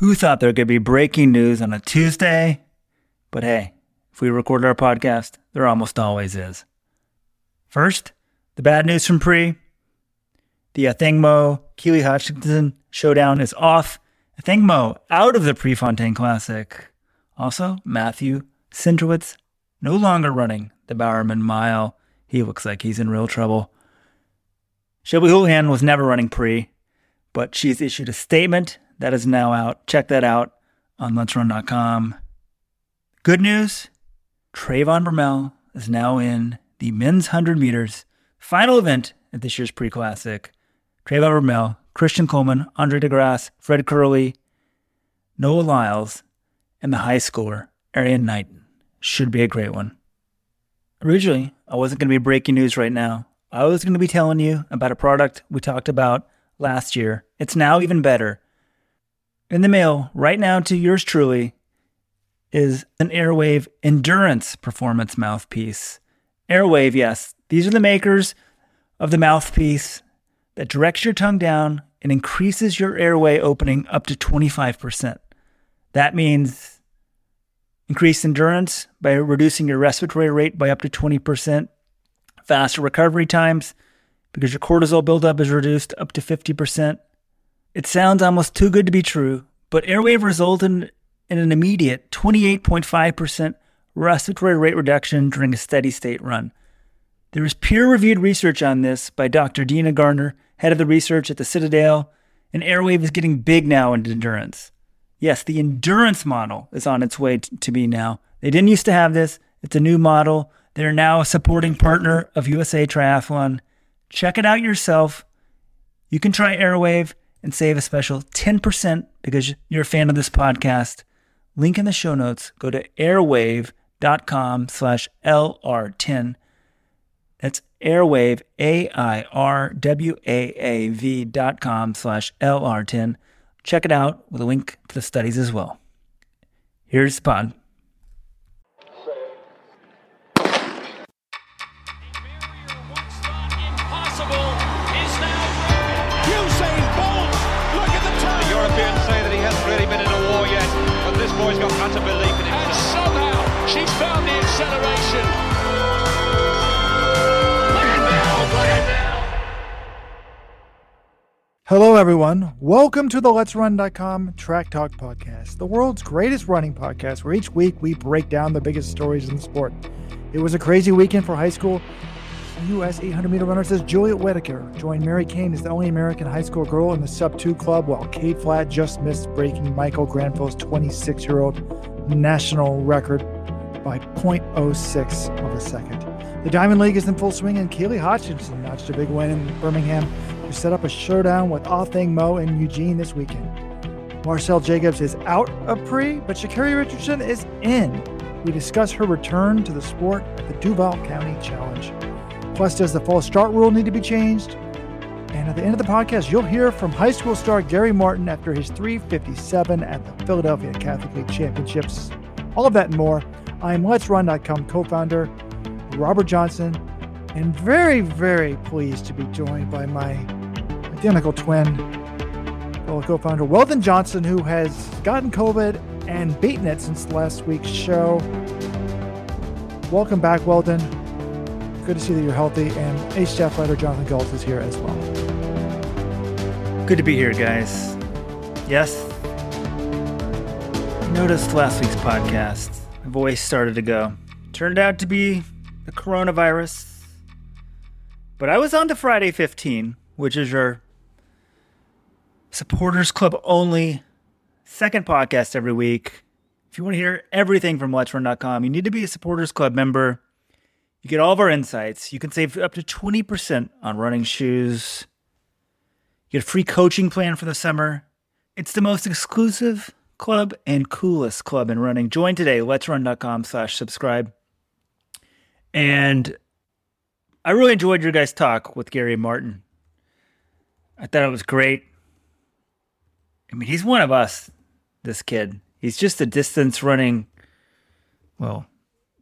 Who thought there could be breaking news on a Tuesday? But hey, if we record our podcast, there almost always is. First, the bad news from Pre. The Athing-Mu Keely Hodgkinson showdown is off. Athing-Mu out of the Prefontaine Classic. Also, Matthew Centrowitz no longer running the Bowerman Mile. He looks like he's in real trouble. Shelby Houlihan was never running pre, but she's issued a statement that is now out. Check that out on letsrun.com. Good news Trayvon Bromell is now in the men's 100 meters final event at this year's pre classic. Trayvon Bromell, Christian Coleman, Andre DeGrasse, Fred Kerley, Noah Lyles, and the high schooler, Erriyon Knighton. Should be a great one. Originally, I wasn't going to be breaking news right now. I was going to be telling you about a product we talked about last year. It's now even better. In the mail right now to yours truly is an Airwave Endurance Performance Mouthpiece. Airwave, yes, these are the makers of the mouthpiece that directs your tongue down and increases your airway opening up to 25%. That means increased endurance by reducing your respiratory rate by up to 20%, faster recovery times because your cortisol buildup is reduced up to 50%, it sounds almost too good to be true, but Airwave resulted in an immediate 28.5% respiratory rate reduction during a steady state run. There is peer reviewed research on this by Dr. Dena Garner, head of the research at the Citadel, and Airwave is getting big now in endurance. Yes, the endurance model is on its way to be now. They didn't used to have this, it's a new model. They're now a supporting partner of USA Triathlon. Check it out yourself. You can try Airwave and save a special 10% because you're a fan of this podcast. Link in the show notes. Go to airwave.com slash LR10. That's airwave, A-I-R-W-A-A-V dot com slash LR10. Check it out with a link to the studies as well. Here's the pod. Acceleration. Hello, everyone. Welcome to the Let's Run.com Track Talk Podcast, the world's greatest running podcast, where each week we break down the biggest stories in the sport. It was a crazy weekend for high school U.S. 800 meter runners as Juliette Whittaker joined Mary Cain as the only American high school girl in the sub 2 club, while Cade Flatt just missed breaking Michael Granville's 26 year old national record by 0.06 of a second. The Diamond League is in full swing, and Keely Hodgkinson notched a big win in Birmingham to set up a showdown with ah Athing-Mu and Eugene this weekend. Marcel Jacobs is out of pre, but Sha'Carri Richardson is in. We discuss her return to the sport at the Duval County Challenge. Plus, does the false start rule need to be changed? And at the end of the podcast, you'll hear from high school star Gary Martin after his 357 at the Philadelphia Catholic League Championships. All of that and more. I'm Let'sRun.com co founder Robert Johnson, and very, very pleased to be joined by my identical twin, fellow co founder Weldon Johnson, who has gotten COVID and beaten it since last week's show. Welcome back, Weldon. Good to see that you're healthy, and Ace Staff writer Jonathan Gault is here as well. Good to be here, guys. Yes. Noticed last week's podcast, voice started to go. Turned out to be the coronavirus. But I was on to Friday 15, which is your supporters club only second podcast every week. If you want to hear everything from Let'sRun.com, you need to be a supporters club member. You get all of our insights. You can save up to 20% on running shoes. You get a free coaching plan for the summer. It's the most exclusive club and coolest club in running. Join today, let'srun.com slash subscribe. And I really enjoyed your guys' talk with Gary Martin. I thought it was great. I mean, he's one of us, this kid. He's just a distance running, well,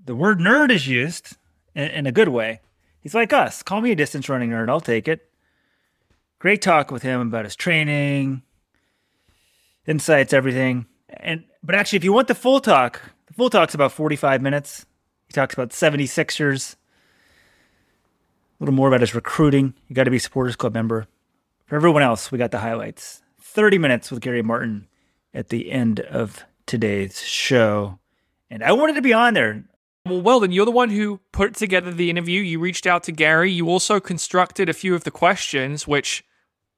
the word nerd is used in, in a good way. He's like us. Call me a distance running nerd. I'll take it great talk with him about his training, insights, everything. And but actually, if you want the full talk, the full talk's about 45 minutes. He talks about 76ers, a little more about his recruiting. You got to be a supporters club member. For everyone else, we got the highlights. 30 minutes with Gary Martin at the end of today's show. And I wanted to be on there. Well, Weldon, you're the one who put together the interview. You reached out to Gary. You also constructed a few of the questions, which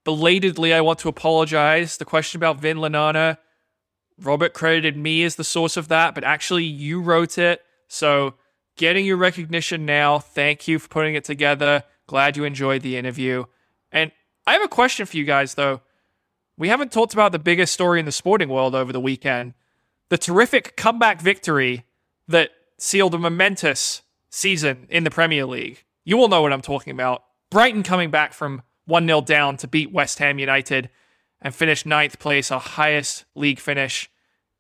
belatedly I want to apologize. The question about Vin Lananna, Robert credited me as the source of that, but actually you wrote it. So getting your recognition now. Thank you for putting it together. Glad you enjoyed the interview. And I have a question for you guys, though. We haven't talked about the biggest story in the sporting world over the weekend the terrific comeback victory that sealed a momentous season in the Premier League. You all know what I'm talking about. Brighton coming back from 1 0 down to beat West Ham United and finish ninth place, our highest league finish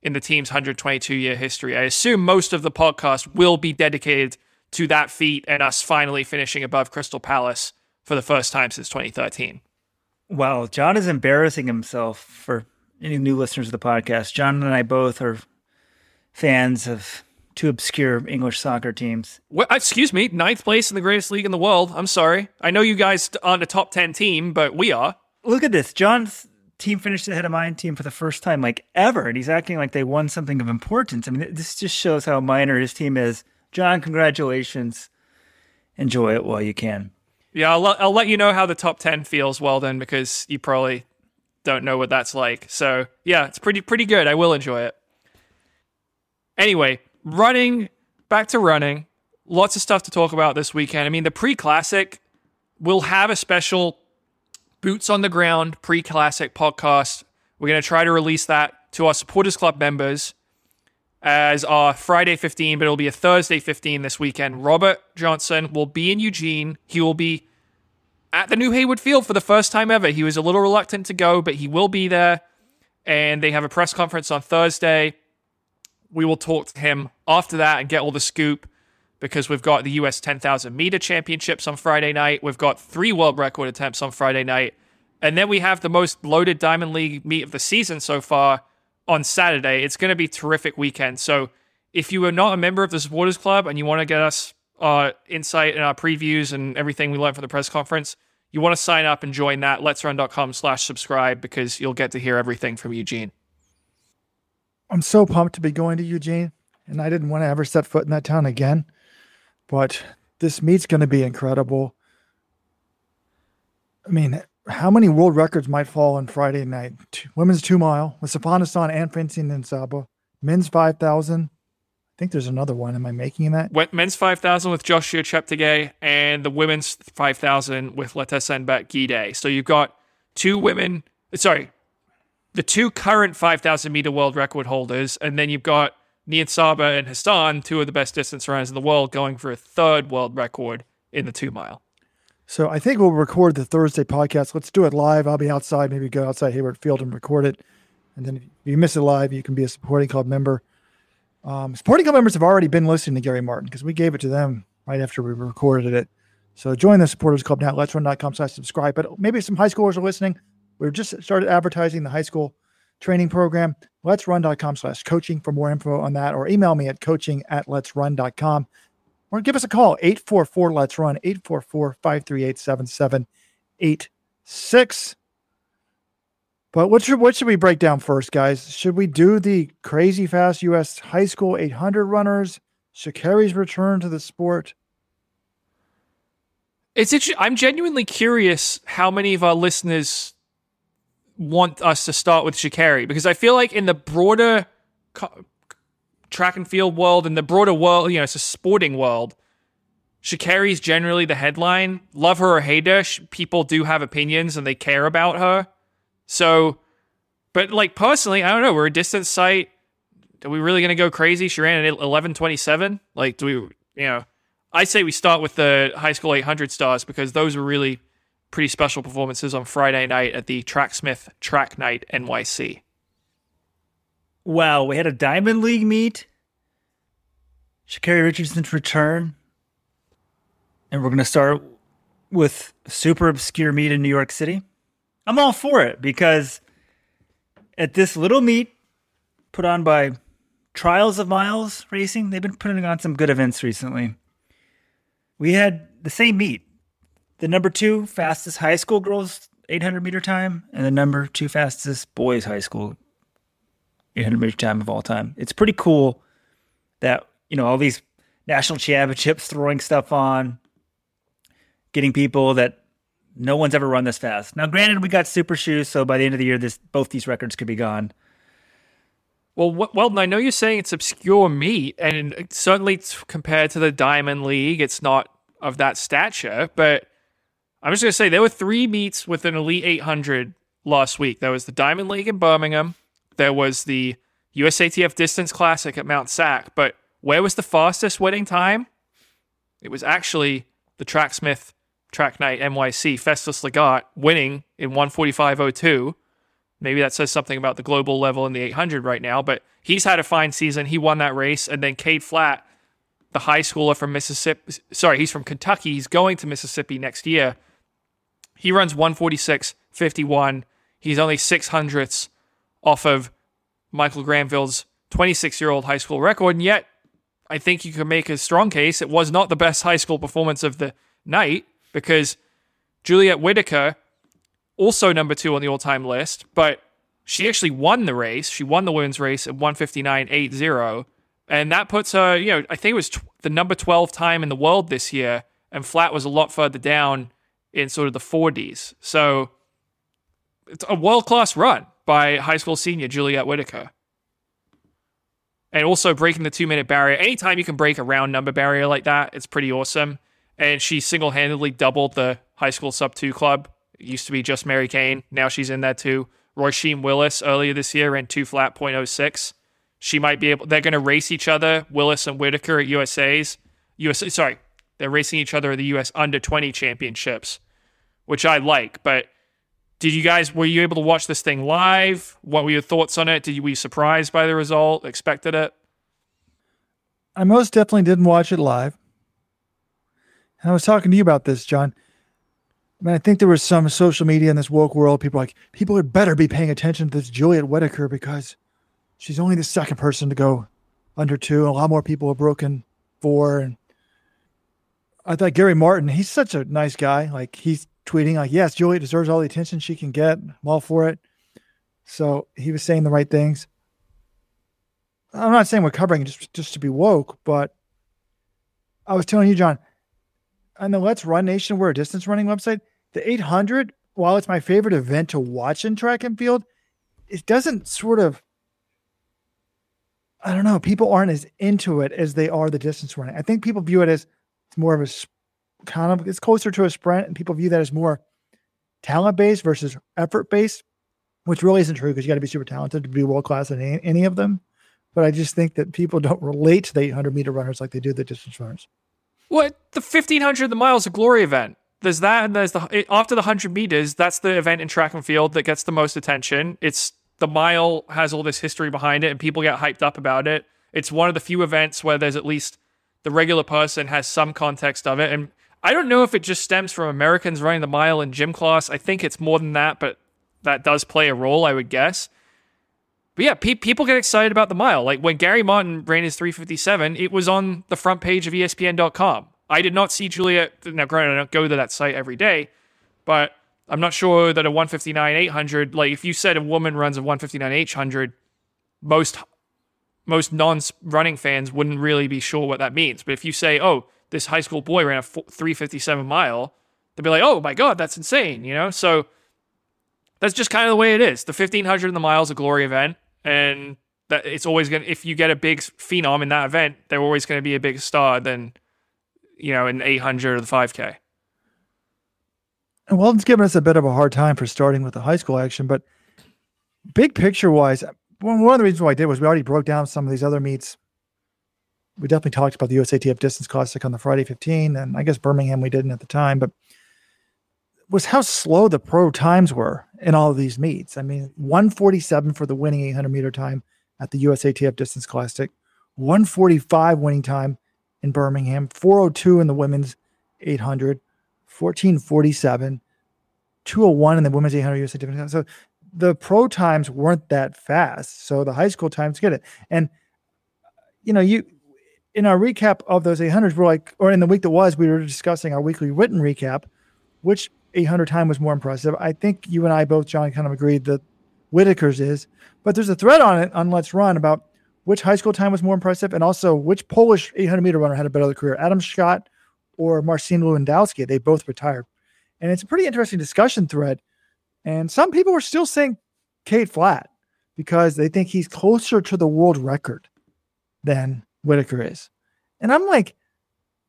in the team's 122 year history. I assume most of the podcast will be dedicated to that feat and us finally finishing above Crystal Palace for the first time since 2013. Well, John is embarrassing himself for any new listeners of the podcast. John and I both are fans of two obscure English soccer teams. What, uh, excuse me, ninth place in the greatest league in the world. I'm sorry. I know you guys aren't a top 10 team, but we are. Look at this. John's team finished ahead of mine team for the first time like ever, and he's acting like they won something of importance. I mean, this just shows how minor his team is. John, congratulations. Enjoy it while you can. Yeah, I'll, I'll let you know how the top 10 feels, Weldon, because you probably don't know what that's like. So, yeah, it's pretty pretty good. I will enjoy it. Anyway, running, back to running. Lots of stuff to talk about this weekend. I mean, the pre classic will have a special boots on the ground pre classic podcast. We're going to try to release that to our supporters club members as our Friday 15, but it'll be a Thursday 15 this weekend. Robert Johnson will be in Eugene. He will be at the New Hayward Field for the first time ever. He was a little reluctant to go, but he will be there. And they have a press conference on Thursday. We will talk to him after that and get all the scoop because we've got the US 10,000 meter championships on Friday night. We've got three world record attempts on Friday night. And then we have the most loaded Diamond League meet of the season so far on Saturday. It's going to be terrific weekend. So if you are not a member of the supporters club and you want to get us uh, insight and our previews and everything we learned from the press conference, you want to sign up and join that. Let'sRun.com slash subscribe because you'll get to hear everything from Eugene. I'm so pumped to be going to Eugene, and I didn't want to ever set foot in that town again. But this meet's going to be incredible. I mean, how many world records might fall on Friday night? Women's two mile with Sifan Hassan and Francine Niyonsaba. Men's 5,000. I think there's another one. Am I making that? Men's 5,000 with Joshua Cheptegei and the women's 5,000 with Letesenbet Gidey. So you've got two women, sorry, the two current 5,000 meter world record holders, and then you've got Saba and Hassan, two of the best distance runners in the world, going for a third world record in the two mile. So I think we'll record the Thursday podcast. Let's do it live. I'll be outside, maybe go outside Hayward Field and record it. And then if you miss it live, you can be a supporting club member. Um, supporting club members have already been listening to Gary Martin because we gave it to them right after we recorded it. So join the supporters club now. Let's run.com slash subscribe. But maybe some high schoolers are listening. We've just started advertising the high school training program. Let's run.com slash coaching for more info on that, or email me at coaching at let's run.com or give us a call 844 let's run 844 538 7786 but what should what should we break down first guys? Should we do the crazy fast us high school 800 runners? Sha'carri's return to the sport? It's i'm genuinely curious how many of our listeners want us to start with Sha'Carri because I feel like in the broader co- track and field world and the broader world, you know, it's a sporting world. Sha'Carri's generally the headline. Love her or hate her, people do have opinions and they care about her. So, but like personally, I don't know. We're a distance site. Are we really going to go crazy? She ran at 11:27. Like, do we? You know, I say we start with the high school 800 stars because those were really pretty special performances on Friday night at the Tracksmith Track Night NYC. Wow, we had a Diamond League meet. Sha'Carri Richardson's return. And we're going to start with super obscure meet in New York City. I'm all for it because at this little meet put on by Trials of Miles Racing. They've been putting on some good events recently. We had the same meet. The number two fastest high school girls 800 meter time and the number two fastest boys high school 800 meter time of all time. It's pretty cool that, you know, all these national championships throwing stuff on, getting people that no one's ever run this fast. Now, granted, we got super shoes, so by the end of the year, this both these records could be gone. Well, wh- Weldon, I know you're saying it's obscure meat, and certainly compared to the Diamond League, it's not of that stature. But I'm just going to say there were three meets with an Elite 800 last week. There was the Diamond League in Birmingham. There was the USATF Distance Classic at Mount Sac. But where was the fastest winning time? It was actually the Tracksmith Track Night NYC Festus Lagat winning in 145.02. Maybe that says something about the global level in the 800 right now, but he's had a fine season. He won that race. And then Cade Flatt, the high schooler from Mississippi, sorry, he's from Kentucky. He's going to Mississippi next year. He runs 146.51. He's only six hundredths off of Michael Granville's 26 year old high school record. And yet, I think you can make a strong case it was not the best high school performance of the night because Juliette Whittaker also number two on the all time list, but she actually won the race. She won the women's race at 159.80. And that puts her, you know, I think it was tw- the number 12 time in the world this year. And Flatt was a lot further down in sort of the 40s. So it's a world class run by high school senior Juliette Whittaker. And also breaking the two minute barrier. Anytime you can break a round number barrier like that, it's pretty awesome. And she single handedly doubled the high school sub two club it used to be just Mary Cain. Now she's in there too. Roisin Willis earlier this year ran two flat .06. She might be able. They're going to race each other, Willis and Whittaker at USA's. USA, sorry, they're racing each other at the US Under 20 Championships, which I like. But did you guys were you able to watch this thing live? What were your thoughts on it? Did you were you surprised by the result? Expected it? I most definitely didn't watch it live. And I was talking to you about this, John. I mean, I think there was some social media in this woke world. People like people had better be paying attention to this Juliette Whittaker because she's only the second person to go under two. A lot more people have broken four. And I thought Gary Martin, he's such a nice guy. Like he's tweeting like, "Yes, Juliette deserves all the attention she can get. I'm all for it." So he was saying the right things. I'm not saying we're covering just just to be woke, but I was telling you, John, on the Let's Run Nation, we're a distance running website. The 800, while it's my favorite event to watch in track and field, it doesn't sort of, I don't know, people aren't as into it as they are the distance running. I think people view it as it's more of a kind of, it's closer to a sprint, and people view that as more talent based versus effort based, which really isn't true because you got to be super talented to be world class in any, any of them. But I just think that people don't relate to the 800 meter runners like they do the distance runners. What the 1500 the miles of glory event? There's that, and there's the after the 100 meters. That's the event in track and field that gets the most attention. It's the mile has all this history behind it, and people get hyped up about it. It's one of the few events where there's at least the regular person has some context of it. And I don't know if it just stems from Americans running the mile in gym class. I think it's more than that, but that does play a role, I would guess. But yeah, pe- people get excited about the mile. Like when Gary Martin ran his 357, it was on the front page of ESPN.com. I did not see Juliette. Now, granted, I don't go to that site every day, but I'm not sure that a 159 800, like if you said a woman runs a 159 800, most most non-running fans wouldn't really be sure what that means. But if you say, "Oh, this high school boy ran a 357 mile," they'd be like, "Oh my god, that's insane!" You know. So that's just kind of the way it is. The 1500 and the mile is a glory event, and that it's always gonna. If you get a big phenom in that event, they're always going to be a big star than you know an 800 or the 5K. And Weldon's given us a bit of a hard time for starting with the high school action, but big picture wise, one of the reasons why I did was we already broke down some of these other meets. We definitely talked about the USATF Distance Classic on the Friday 15, and I guess Birmingham we didn't at the time, but was how slow the pro times were in all of these meets. I mean, 147 for the winning 800 meter time at the USATF Distance Classic, 145 winning time in Birmingham, 402 in the women's 800, 1447, 201 in the women's 800 USATF. So the pro times weren't that fast, so the high school times get it. And you know, you in our recap of those 800s, we're like, or in the week that was, we were discussing our weekly written recap, which 800 time was more impressive. I think you and I both, John, kind of agreed that Whittaker's is, but there's a thread on it on Let's Run about which high school time was more impressive and also which Polish 800 meter runner had a better career, Adam Kszczot or Marcin Lewandowski. They both retired. And it's a pretty interesting discussion thread. And some people are still saying Cade Flatt because they think he's closer to the world record than Whittaker is. And I'm like,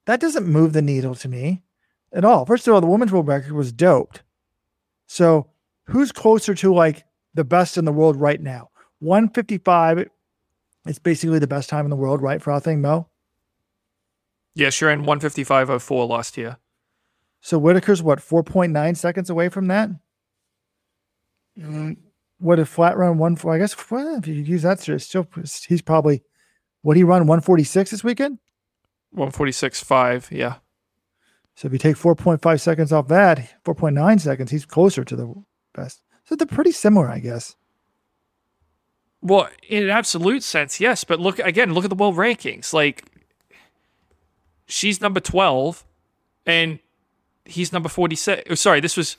that doesn't move the needle to me at all. First of all, the women's world record was doped. So who's closer to like the best in the world right now? 155 it's basically the best time in the world, right? For Athing Mu. Yeah, sure. And 155.04 last year. So Whittaker's what 4.9 seconds away from that. Mm, what if flat run one? I guess well, if you use that, still he's probably what he run 146 this weekend. One forty six five, yeah. So if you take 4.5 seconds off that, 4.9 seconds, he's closer to the best. So they're pretty similar, I guess. Well, in an absolute sense, yes. But look again, look at the world rankings. Like she's number twelve, and he's number forty six. Oh, sorry, this was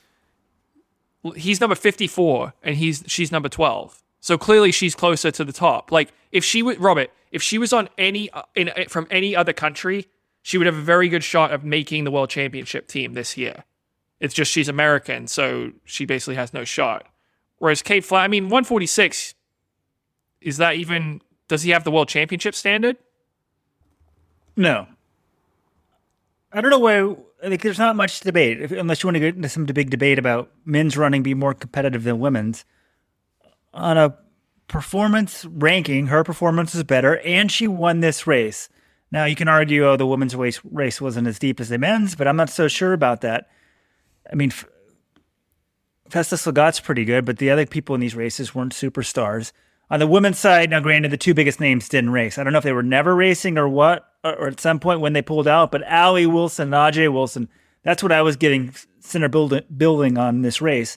he's number fifty four, and he's she's number twelve. So clearly, she's closer to the top. Like if she would, Robert, if she was on any uh, in uh, from any other country, she would have a very good shot of making the world championship team this year. It's just she's American, so she basically has no shot. Whereas Cade Flatt, I mean, one forty six is that even does he have the world championship standard? No. I don't know why. Like, there's not much debate if, unless you want to get into some big debate about men's running being more competitive than women's. On a performance ranking, her performance is better, and she won this race. Now you can argue, oh, the women's race race wasn't as deep as the men's, but I'm not so sure about that. I mean, Festus Lagat's pretty good, but the other people in these races weren't superstars. On the women's side, now granted, the two biggest names didn't race. I don't know if they were never racing or what, or at some point when they pulled out, but Allie Wilson and Ajeé Wilson, that's what I was getting center build, building on this race.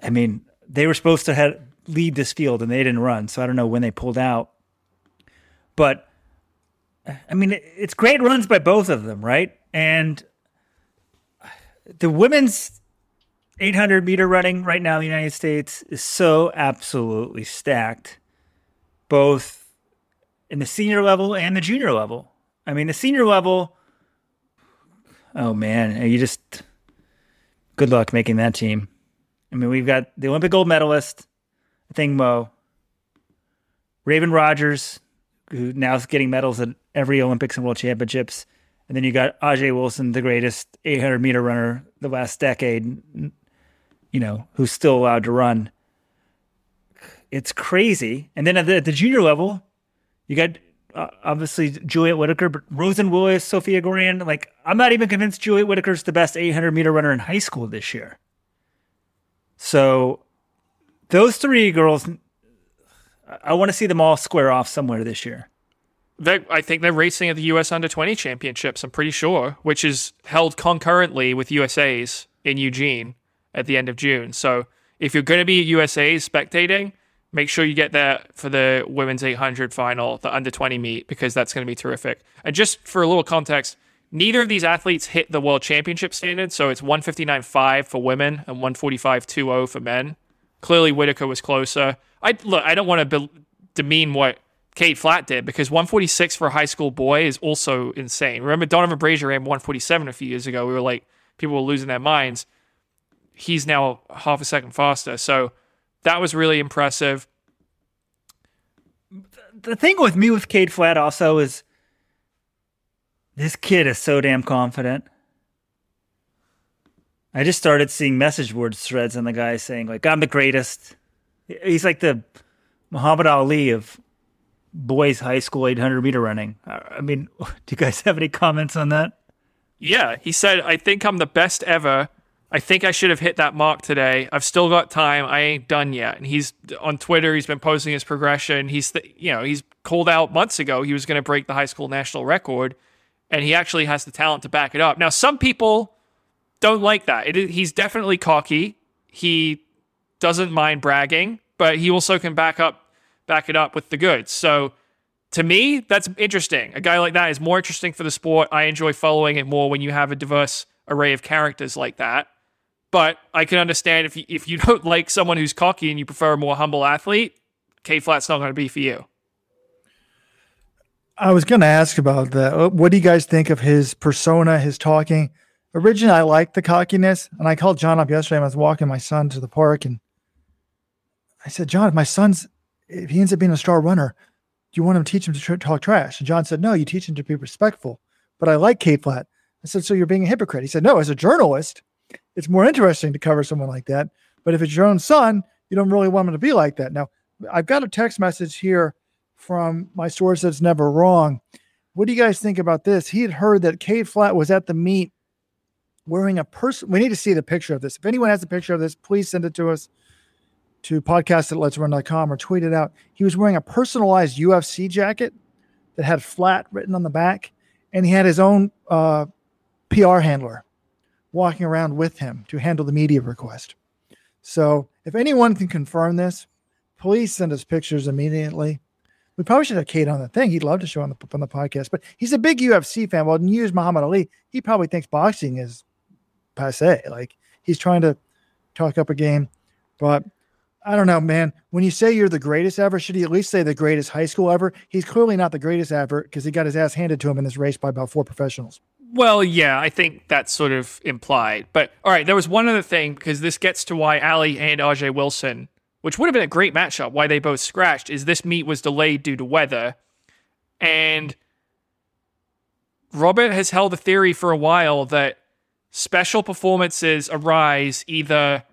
I mean, they were supposed to have, lead this field and they didn't run, so I don't know when they pulled out. But, I mean, it's great runs by both of them, right? And the women's 800 meter running right now in the United States is so absolutely stacked, both in the senior level and the junior level. I mean, the senior level, oh man, you just good luck making that team. I mean, we've got the Olympic gold medalist, Athing Mu, Raevyn Rogers, who now is getting medals at every Olympics and World Championships. And then you got Ajeé Wilson, the greatest 800 meter runner the last decade, you know, who's still allowed to run. It's crazy. And then at the, at the junior level, you got uh, obviously Juliette Whittaker, but Roisin Willis, Sophia Gorriaran. Like, I'm not even convinced Juliette Whittaker's the best 800 meter runner in high school this year. So, those three girls, I want to see them all square off somewhere this year. They, I think they're racing at the US Under 20 Championships, I'm pretty sure, which is held concurrently with USA's in Eugene at the end of June. So if you're going to be at USA spectating, make sure you get there for the women's 800 final, the under 20 meet, because that's going to be terrific. And just for a little context, neither of these athletes hit the world championship standard. So it's 159.5 for women and 145.20 for men. Clearly, Whittaker was closer. I look. I don't want to be, demean what Cade Flatt did because 146 for a high school boy is also insane. Remember, Donavan Brazier ran 147 a few years ago. We were like, people were losing their minds he's now half a second faster. So that was really impressive. The thing with me with Cade Flatt also is this kid is so damn confident. I just started seeing message board threads on the guy saying like I'm the greatest. He's like the Muhammad Ali of boys high school 800 meter running. I mean, do you guys have any comments on that? Yeah, he said I think I'm the best ever I think I should have hit that mark today. I've still got time. I ain't done yet. And he's on Twitter. He's been posting his progression. He's, th- you know, he's called out months ago he was going to break the high school national record, and he actually has the talent to back it up. Now, some people don't like that. He's definitely cocky. He doesn't mind bragging, but he also can back up back it up with the goods. So to me, that's interesting. A guy like that is more interesting for the sport. I enjoy following it more when you have a diverse array of characters like that. But I can understand if you, if you don't like someone who's cocky and you prefer a more humble athlete, K Flat's not going to be for you. I was going to ask about that. Uh, What do you guys think of his persona, his talking? Originally, I liked the cockiness, and I called John up yesterday. I was walking my son to the park, and I said, "John, if my son's if he ends up being a star runner, do you want him to teach him to tr- talk trash?" And John said, "No, you teach him to be respectful." But I like K Flat. I said, "So you're being a hypocrite?" He said, "No, as a journalist, it's more interesting to cover someone like that. But if it's your own son, you don't really want him to be like that." Now, I've got a text message here from my source that's never wrong. What do you guys think about this? He had heard that Cade Flatt was at the meet wearing a person. We need to see the picture of this. If anyone has a picture of this, please send it to us to podcast at let'srun.com or tweet it out. He was wearing a personalized UFC jacket that had flat written on the back, and he had his own uh, PR handler walking around with him to handle the media request. So if anyone can confirm this, please send us pictures immediately. We probably should have Cade on the thing. He'd love to show on the on the podcast, but he's a big UFC fan. Well, news Muhammad Ali, he probably thinks boxing is passe. Like he's trying to talk up a game, but I don't know, man. When you say you're the greatest ever, should he at least say the greatest high school ever? He's clearly not the greatest ever because he got his ass handed to him in this race by about four professionals. Well, yeah, I think that's sort of implied. But all right, there was one other thing because this gets to why Allie and Ajeé Wilson, which would have been a great matchup, why they both scratched, is this meet was delayed due to weather. And Robert has held a theory for a while that special performances arise either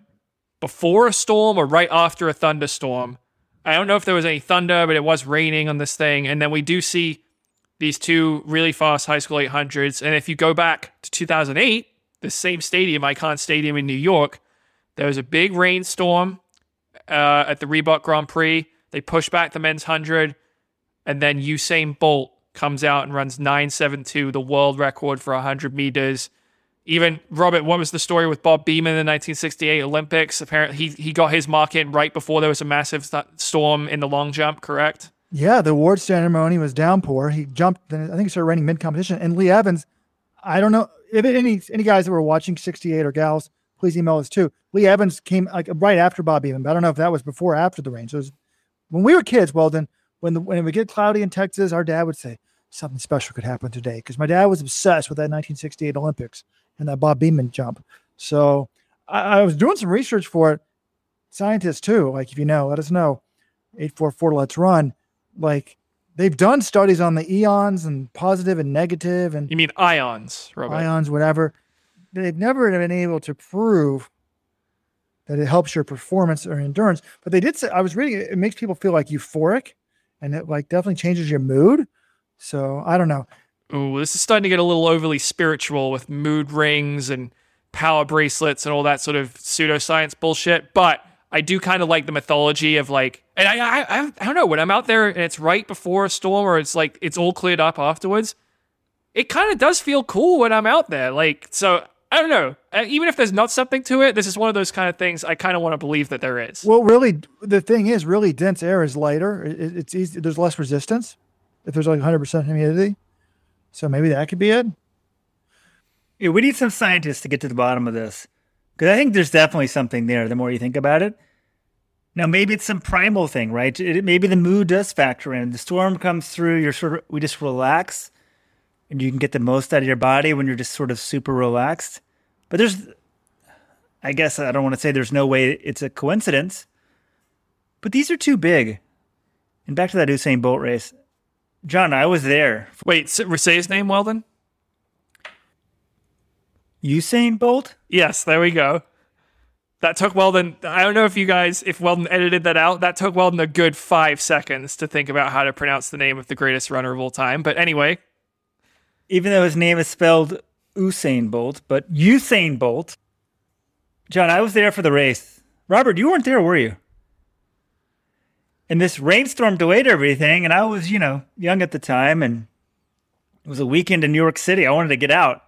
before a storm or right after a thunderstorm. I don't know if there was any thunder, but it was raining on this thing. And then we do see these two really fast high school 800s. And if you go back to 2008, the same stadium, Icahn Stadium in New York, there was a big rainstorm uh, at the Reebok Grand Prix. They push back the men's 100, and then Usain Bolt comes out and runs 972, the world record for 100 meters. Even Robert, what was the story with Bob Beamon in the 1968 Olympics? Apparently, he, he got his mark in right before there was a massive storm in the long jump, correct? Yeah, the award ceremony was downpour. He jumped, then I think he started raining mid competition. And Lee Evans, I don't know if any any guys that were watching 68 or gals, please email us too. Lee Evans came like right after Bob Beamon, but I don't know if that was before or after the rain. So was, when we were kids, well then when the, when it would get cloudy in Texas, our dad would say something special could happen today because my dad was obsessed with that 1968 Olympics and that Bob Beamon jump. So I, I was doing some research for it. Scientists too, like if you know, let us know. 844 Let's Run. Like they've done studies on the eons and positive and negative and You mean ions, Robert? ions, whatever. They've never been able to prove that it helps your performance or endurance. But they did say I was reading it, it makes people feel like euphoric and it like definitely changes your mood. So I don't know. Ooh, this is starting to get a little overly spiritual with mood rings and power bracelets and all that sort of pseudoscience bullshit. But I do kind of like the mythology of like, and I, I, I, I don't know when I'm out there and it's right before a storm or it's like it's all cleared up afterwards. It kind of does feel cool when I'm out there. Like, so I don't know. Uh, Even if there's not something to it, this is one of those kind of things I kind of want to believe that there is. Well, really, the thing is, really dense air is lighter. It, it- it's easy. There's less resistance if there's like 100% humidity. So maybe that could be it. Yeah, we need some scientists to get to the bottom of this because I think there's definitely something there. The more you think about it, now maybe it's some primal thing, right? It, maybe the mood does factor in. The storm comes through, you're sort of we just relax, and you can get the most out of your body when you're just sort of super relaxed. But there's, I guess I don't want to say there's no way it's a coincidence, but these are too big. And back to that Usain Bolt race, John, I was there. Wait, say his name, Weldon? Usain Bolt. Yes, there we go. That took Weldon. I don't know if you guys, if Weldon edited that out. That took Weldon a good five seconds to think about how to pronounce the name of the greatest runner of all time. But anyway, even though his name is spelled Usain Bolt, but Usain Bolt. John, I was there for the race. Robert, you weren't there, were you? And this rainstorm delayed everything, and I was, you know, young at the time, and it was a weekend in New York City. I wanted to get out.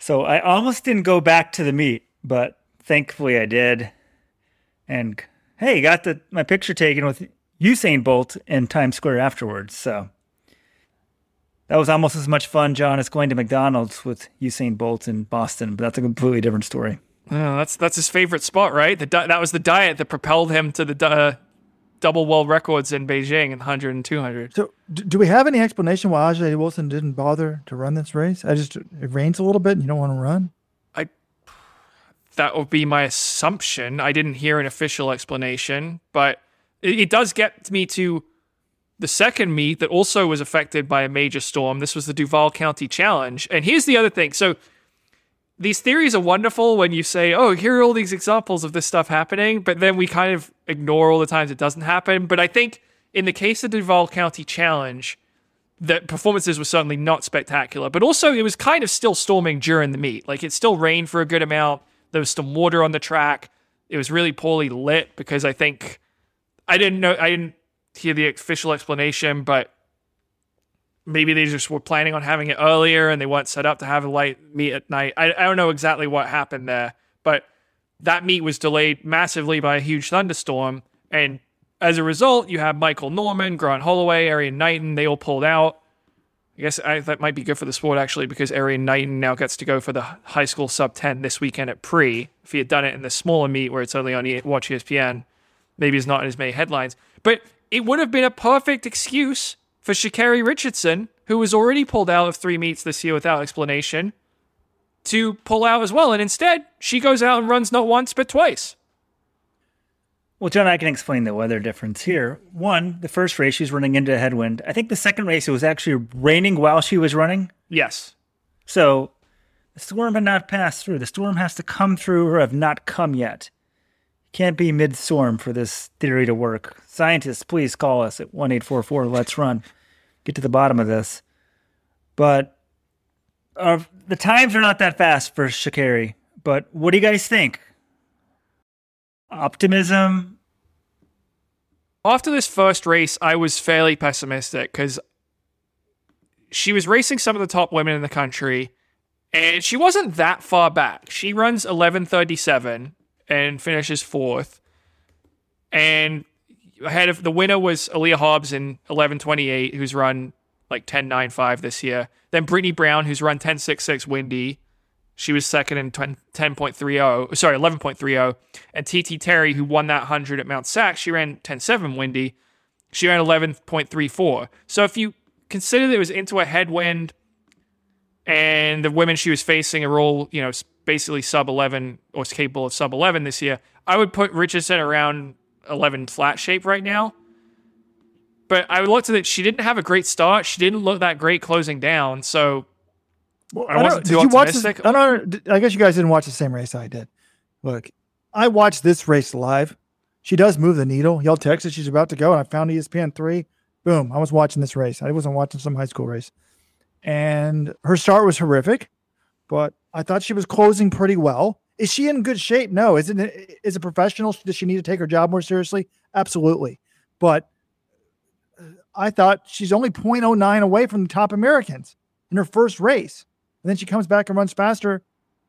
So I almost didn't go back to the meet, but thankfully I did. And hey, got the my picture taken with Usain Bolt in Times Square afterwards. So that was almost as much fun, John, as going to McDonald's with Usain Bolt in Boston. But that's a completely different story. Oh, that's that's his favorite spot, right? The that was the diet that propelled him to the uh, double world records in Beijing in 100 and 200. So, do we have any explanation why Ajeé Wilson didn't bother to run this race? I just it rains a little bit, and you don't want to run. I that would be my assumption. I didn't hear an official explanation, but it, it does get me to the second meet that also was affected by a major storm. This was the Duval County Challenge, and here's the other thing. So these theories are wonderful when you say, "Oh, here are all these examples of this stuff happening," but then we kind of ignore all the times it doesn't happen. But I think in the case of the Duval County Challenge, the performances were certainly not spectacular, but also it was kind of still storming during the meet. Like it still rained for a good amount. There was some water on the track. It was really poorly lit because I think I didn't know I didn't hear the official explanation, but maybe they just were planning on having it earlier and they weren't set up to have a light meet at night. I, I don't know exactly what happened there, but that meet was delayed massively by a huge thunderstorm. And as a result, you have Michael Norman, Grant Holloway, Erriyon Knighton, they all pulled out. I guess I, that might be good for the sport actually because Erriyon Knighton now gets to go for the high school sub 10 this weekend at pre. If he had done it in the smaller meet where it's only on Watch ESPN, maybe it's not in as many headlines. But it would have been a perfect excuse for Sha'Carri Richardson, who was already pulled out of three meets this year without explanation, to pull out as well. And instead, she goes out and runs not once, but twice. Well, John, I can explain the weather difference here. One, the first race she's running into a headwind. I think the second race it was actually raining while she was running. Yes. So the storm had not passed through. The storm has to come through or have not come yet. Can't be mid storm for this theory to work. Scientists, please call us at 1 844 Let's Run. Get to the bottom of this. But uh, the times are not that fast for Sha'Carri. But what do you guys think? Optimism? After this first race, I was fairly pessimistic because she was racing some of the top women in the country, and she wasn't that far back. She runs 11:37 and finishes fourth, and ahead of the winner was Aleia Hobbs in 11:28, who's run like 10.95 this year. Then Brittany Brown, who's run 10.66 windy. She was second in 10, 10.30, sorry, 11.30. And TT Terry, who won that 100 at Mount Sac, she ran 10.7 windy. She ran 11.34. So if you consider that it was into a headwind and the women she was facing are all, you know, basically sub 11 or capable of sub 11 this year, I would put Richardson around 11 flat shape right now. But I looked at it. She didn't have a great start. She didn't look that great closing down. So I don't- wasn't did too you watch this? optimistic. I don't. I guess you guys didn't watch the same race I did. Look, I watched this race live. She does move the needle. Y'all texted she's about to go, and I found ESPN three. Boom! I was watching this race. I wasn't watching some high school race, and her start was horrific, but I thought she was closing pretty well. Is she in good shape? No. Is it is a professional? Does she need to take her job more seriously? Absolutely. But uh, I thought she's only 0.09 away from the top Americans in her first race. And then she comes back and runs faster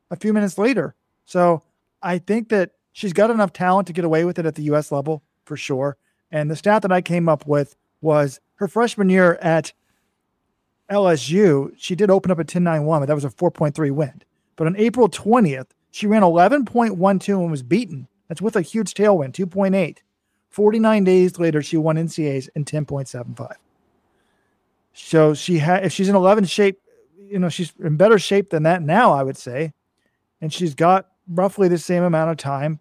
a few minutes later. So I think that she's got enough talent to get away with it at the US level for sure. And the stat that I came up with was her freshman year at LSU, she did open up at 10.91, but that was a 4.3 wind. But on April 20th, she ran 11.12 and was beaten. That's with a huge tailwind, 2.8. 49 days later, she won NCAs in 10.75. So she had, if she's in 11 shape, you know, she's in better shape than that now, I would say. And she's got roughly the same amount of time.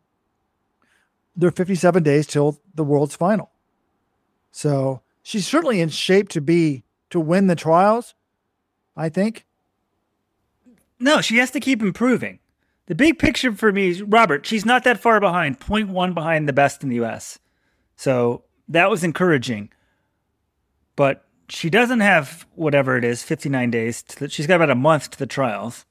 There are 57 days till the world's final. So she's certainly in shape to be, to win the trials, I think. No, she has to keep improving. The big picture for me is Robert, she's not that far behind, 0.1 behind the best in the US. So that was encouraging. But she doesn't have whatever it is, 59 days. The, she's got about a month to the trials.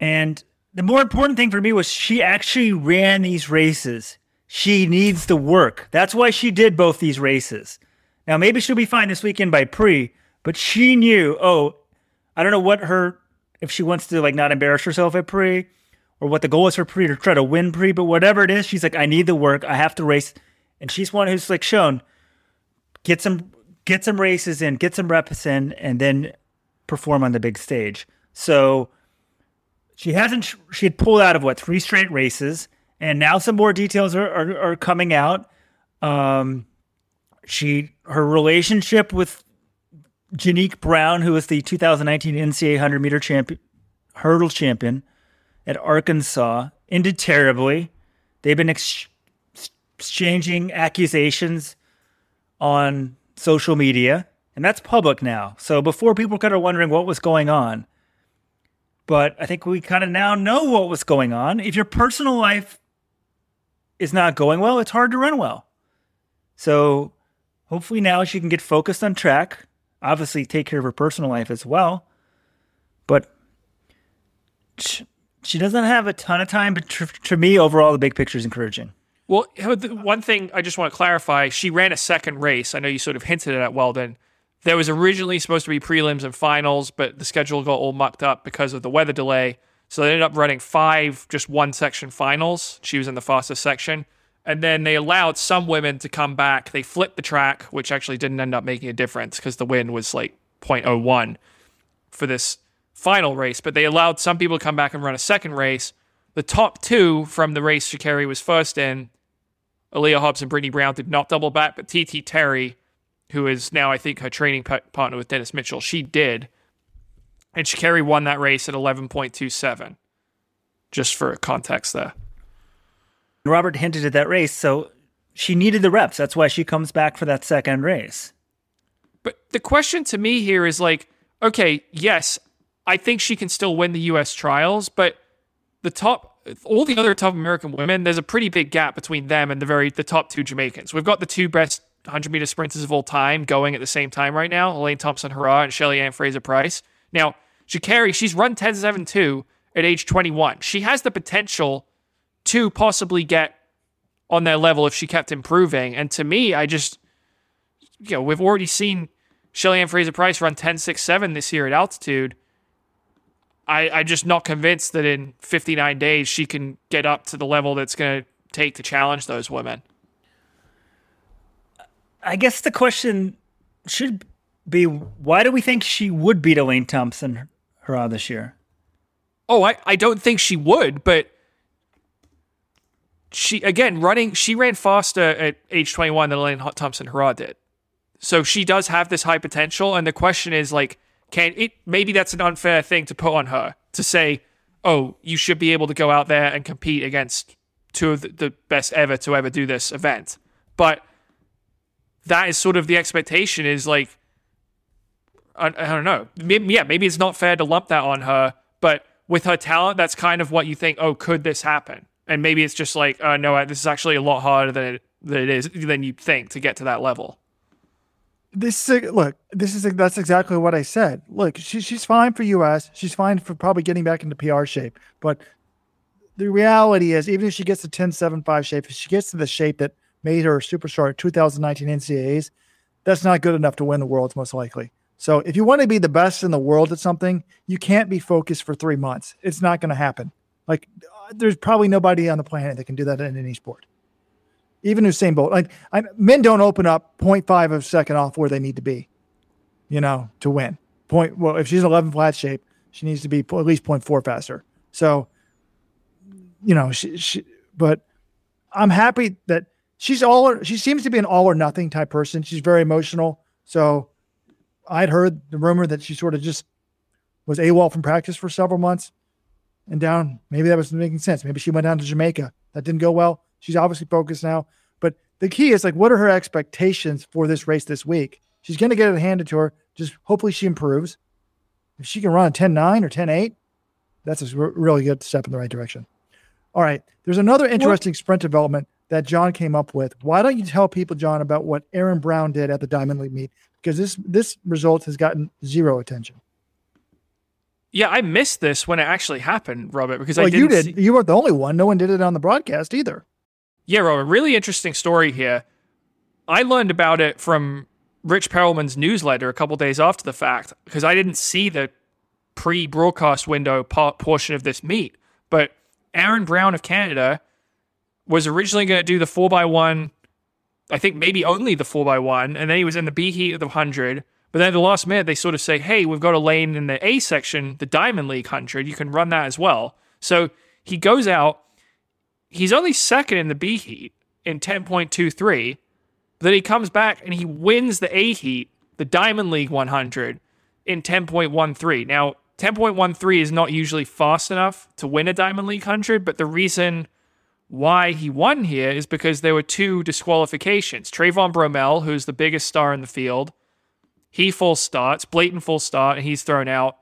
And the more important thing for me was she actually ran these races. She needs the work. That's why she did both these races. Now, maybe she'll be fine this weekend by pre, but she knew, oh, I don't know what her, if she wants to like not embarrass herself at pre, or what the goal is for Pre to try to win Pre, but whatever it is, she's like, I need the work. I have to race. And she's one who's like shown get some get some races in, get some reps in, and then perform on the big stage. So she hasn't she had pulled out of what three straight races, and now some more details are are, are coming out. Um, she her relationship with Janeek Brown, who was the 2019 NCAA 100 meter champion, hurdle champion at Arkansas, ended terribly. They've been ex- exchanging accusations on social media, and that's public now. So before people kind of wondering what was going on, but I think we kind of now know what was going on. If your personal life is not going well, it's hard to run well. So hopefully now she can get focused on track. Obviously, take care of her personal life as well. But she doesn't have a ton of time. But to me, overall, the big picture is encouraging. Well, one thing I just want to clarify: she ran a second race. I know you sort of hinted at Weldon. There was originally supposed to be prelims and finals, but the schedule got all mucked up because of the weather delay. So they ended up running five, just one section finals. She was in the fastest section. And then they allowed some women to come back. They flipped the track, which actually didn't end up making a difference because the wind was like 0.01 for this final race. But they allowed some people to come back and run a second race. The top two from the race Sha'Carri was first in, Aleia Hobbs and Brittany Brown, did not double back, but TT Terry who is now, I think, her training partner with Dennis Mitchell, she did. And Sha'Carri won that race at 11.27, just for context there. Robert hinted at that race, so she needed the reps. That's why she comes back for that second race. But the question to me here is like, okay, yes, I think she can still win the U.S. trials, but the top, all the other top American women, there's a pretty big gap between them and the very the top two Jamaicans. We've got the two best 100 meter sprinters of all time going at the same time right now Elaine Thompson Herah and Shelly Ann Fraser Pryce. Now, Sha'Carri, she's run 10.72 at age 21. She has the potential to possibly get on their level if she kept improving. And to me, I just, you know, we've already seen Shelly Ann Fraser Pryce run 10.67 this year at altitude. I, I'm just not convinced that in 59 days she can get up to the level that's going to take to challenge those women. I guess the question should be why do we think she would beat Elaine Thompson Herah this year? Oh, I, I don't think she would, but she again running she ran faster at age 21 than Elaine Thompson Herah did. So she does have this high potential and the question is like can it maybe that's an unfair thing to put on her to say, "Oh, you should be able to go out there and compete against two of the best ever to ever do this event." But that is sort of the expectation is like I, I don't know. Maybe, yeah, maybe it's not fair to lump that on her, but with her talent, that's kind of what you think. Oh, could this happen? And maybe it's just like, uh, no, this is actually a lot harder than it, than it is than you think to get to that level. This is look. This is that's exactly what I said. Look, she, she's fine for U.S. She's fine for probably getting back into PR shape. But the reality is, even if she gets to ten seven five shape, if she gets to the shape that made her a superstar at 2019 NCAAs, that's not good enough to win the worlds, most likely. So if you want to be the best in the world at something, you can't be focused for three months. It's not going to happen. Like uh, there's probably nobody on the planet that can do that in any sport. Even Usain Bolt, like I, men don't open up 0.5 of a second off where they need to be, you know, to win. Point. Well, if she's 11 flat shape, she needs to be at least 0.4 faster. So, you know, she, she but I'm happy that she's all or, she seems to be an all or nothing type person. She's very emotional. So I'd heard the rumor that she sort of just was AWOL from practice for several months and down. Maybe that was making sense. Maybe she went down to Jamaica. That didn't go well. She's obviously focused now. But the key is like, what are her expectations for this race this week? She's going to get it handed to her. Just hopefully she improves. If she can run a 10 9 or 10 8, that's a really good step in the right direction. All right. There's another interesting what? sprint development that John came up with. Why don't you tell people, John, about what Aaron Brown did at the Diamond League meet? Because this this result has gotten zero attention. Yeah, I missed this when it actually happened, Robert. Because well, I you did. See- you weren't the only one. No one did it on the broadcast either. Yeah, Robert. Really interesting story here. I learned about it from Rich Perelman's newsletter a couple days after the fact because I didn't see the pre-broadcast window portion of this meet, but Aaron Brown of Canada was originally going to do the 4x1, I think maybe only the 4x1, and then he was in the B heat of the 100. But then at the last minute, they sort of say, hey, we've got a lane in the A section, the Diamond League 100. You can run that as well. So he goes out. He's only second in the B heat in 10.23. But then he comes back and he wins the A heat, the Diamond League 100, in 10.13. Now, 10.13 is not usually fast enough to win a Diamond League 100, but the reason why he won here is because there were two disqualifications. Trayvon Bromell, who's the biggest star in the field, he full starts, blatant full start, and he's thrown out.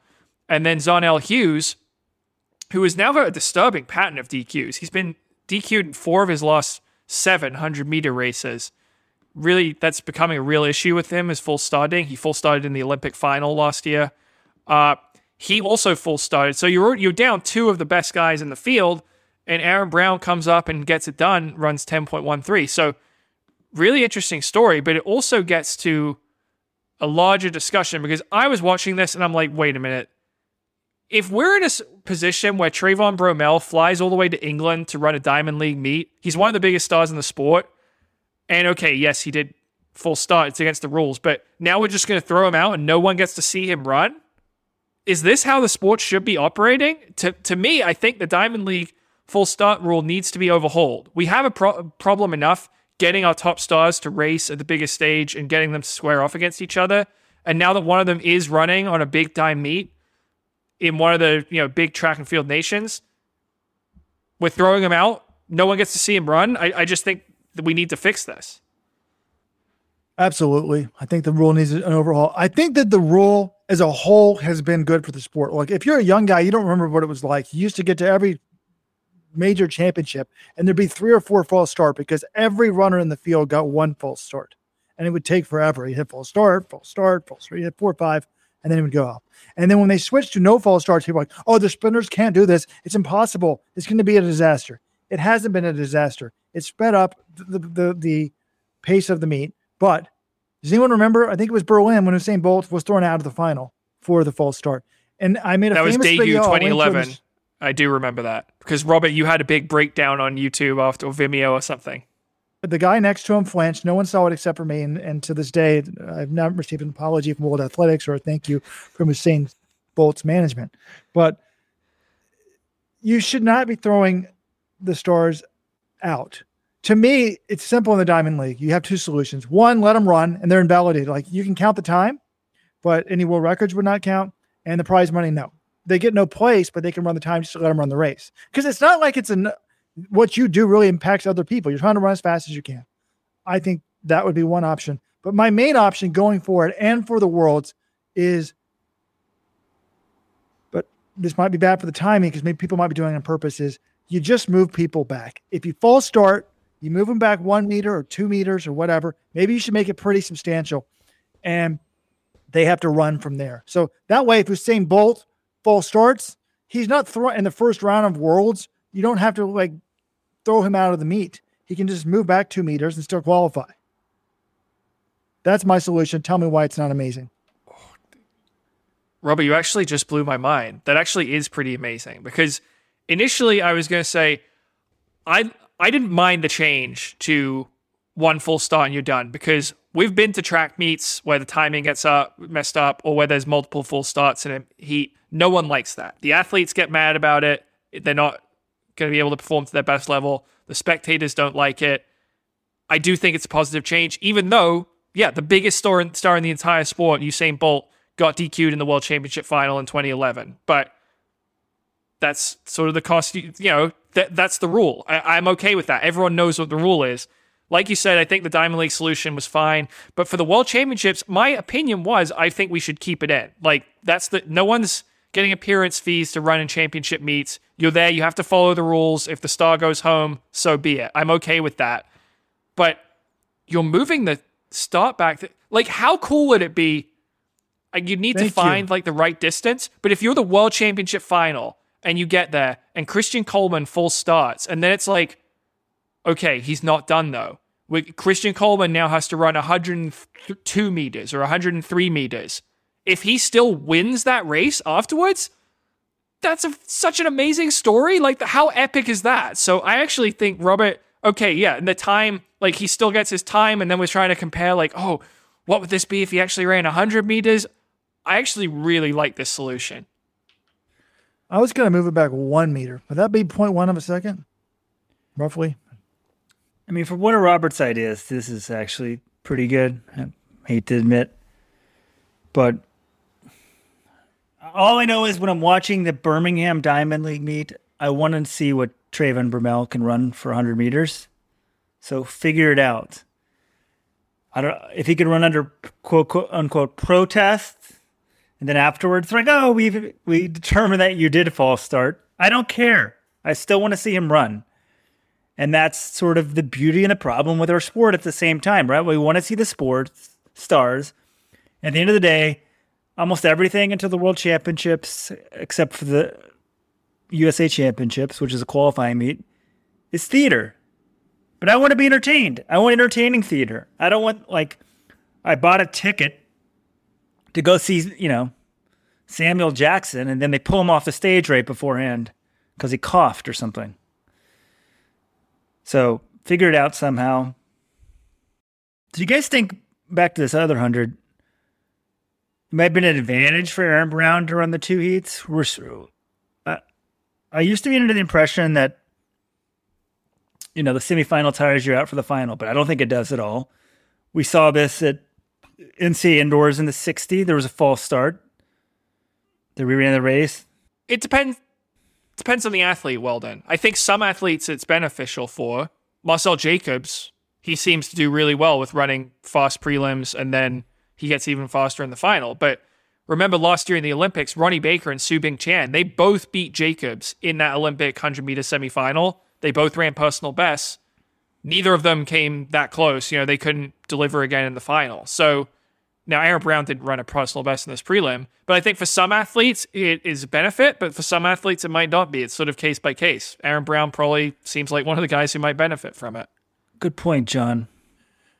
And then Zharnel Hughes, who has now got a disturbing pattern of DQs. He's been DQ'd in four of his last seven hundred meter races. Really, that's becoming a real issue with him, is full starting. He full started in the Olympic final last year. Uh, he also full started. So you're you're down two of the best guys in the field, and Aaron Brown comes up and gets it done, runs 10.13. So really interesting story, but it also gets to a larger discussion because I was watching this and I'm like, wait a minute. If we're in a position where Trayvon Bromell flies all the way to England to run a Diamond League meet, he's one of the biggest stars in the sport. And okay, yes, he did full start. It's against the rules, but now we're just going to throw him out and no one gets to see him run is this how the sport should be operating? To to me, I think the Diamond League full start rule needs to be overhauled. We have a pro- problem enough getting our top stars to race at the biggest stage and getting them to square off against each other. And now that one of them is running on a big time meet in one of the you know big track and field nations, we're throwing him out. No one gets to see him run. I, I just think that we need to fix this. Absolutely. I think the rule needs an overhaul. I think that the rule as a whole has been good for the sport. Like if you're a young guy, you don't remember what it was like. You used to get to every major championship and there'd be three or four false start because every runner in the field got one false start. And it would take forever. You hit false start, false start, false start, you hit four or five, and then it would go off. And then when they switched to no false starts, people were like, oh, the sprinters can't do this. It's impossible. It's going to be a disaster. It hasn't been a disaster. It sped up the, the, the pace of the meet. But does anyone remember? I think it was Berlin when Usain Bolt was thrown out of the final for the false start. And I made a That was famous debut video. Went through 2011. I do remember that because Robert, you had a big breakdown on YouTube after or Vimeo or something. the guy next to him flinched. No one saw it except for me. And, and to this day, I've never received an apology from World Athletics or a thank you from Usain Bolt's management. But you should not be throwing the stars out. To me, it's simple in the Diamond League. You have two solutions. One, let them run and they're invalidated. Like you can count the time, but any world records would not count. And the prize money, no. They get no place, but they can run the time just to let them run the race. Because it's not like it's an what you do really impacts other people. You're trying to run as fast as you can. I think that would be one option. But my main option going forward and for the worlds is, but this might be bad for the timing because maybe people might be doing it on purpose, is you just move people back. If you false start, you move them back one meter or two meters or whatever. Maybe you should make it pretty substantial. And they have to run from there. So that way, if Usain Bolt false starts, he's not thrown in the first round of worlds. You don't have to like throw him out of the meet. He can just move back two meters and still qualify. That's my solution. Tell me why it's not amazing. Robert, you actually just blew my mind. That actually is pretty amazing because initially I was going to say I I didn't mind the change to one full start and you're done because we've been to track meets where the timing gets up messed up or where there's multiple full starts in a heat. No one likes that. The athletes get mad about it. They're not going to be able to perform to their best level. The spectators don't like it. I do think it's a positive change, even though, yeah, the biggest star in, star in the entire sport, Usain Bolt, got DQ'd in the World Championship final in 2011. But that's sort of the cost, you know, that, that's the rule. I, I'm okay with that. Everyone knows what the rule is. Like you said, I think the Diamond League solution was fine. But for the World Championships, my opinion was I think we should keep it in. Like, that's the, no one's getting appearance fees to run in championship meets. You're there, you have to follow the rules. If the star goes home, so be it. I'm okay with that. But you're moving the start back. th- Like, how cool would it be? Like, you need Thank to you. find like the right distance. But if you're the World Championship final and you get there and Christian Coleman full starts, and then it's like, okay, he's not done though. Christian Coleman now has to run 102 meters or 103 meters. If he still wins that race afterwards, that's a, such an amazing story. Like, how epic is that? So I actually think Robert. Okay, yeah, and the time, like he still gets his time, and then we're trying to compare, like, oh, what would this be if he actually ran 100 meters? I actually really like this solution. I was going to move it back one meter. Would that be 0.1 of a second? Roughly. I mean, for one of Robert's ideas, this is actually pretty good. I hate to admit. But all I know is when I'm watching the Birmingham Diamond League meet, I want to see what Trayvon Bromell can run for 100 meters. So figure it out. I don't if he can run under quote, quote unquote protest, and then afterwards like, oh, we we determined that you did a false start. I don't care. I still want to see him run. And that's sort of the beauty and the problem with our sport at the same time, right? We want to see the sports stars. At the end of the day, almost everything until the World Championships, except for the USA Championships, which is a qualifying meet, is theater. But I want to be entertained. I want entertaining theater. I don't want like I bought a ticket to go see, you know, Samuel Jackson, and then they pull him off the stage right beforehand because he coughed or something. So figure it out somehow. Do you guys think back to this other hundred? It might have been an advantage for Aaron Brown to run the two heats. We're, uh, I used to be under the impression that you know the semifinal tires you out for the final, but I don't think it does at all. We saw this at NC indoors in the 60. There was a false start. They reran the race. It depends depends on the athlete, Weldon. I think some athletes it's beneficial for. Marcell Jacobs, he seems to do really well with running fast prelims and then he gets even faster in the final. But remember last year in the Olympics, Ronnie Baker and Su Bingtian, they both beat Jacobs in that Olympic 100 meter semifinal. They both ran personal bests. Neither of them came that close. You know, they couldn't deliver again in the final. So now, Aaron Brown didn't run a personal best in this prelim, but I think for some athletes it is a benefit, but for some athletes it might not be. It's sort of case by case. Aaron Brown probably seems like one of the guys who might benefit from it. Good point, John.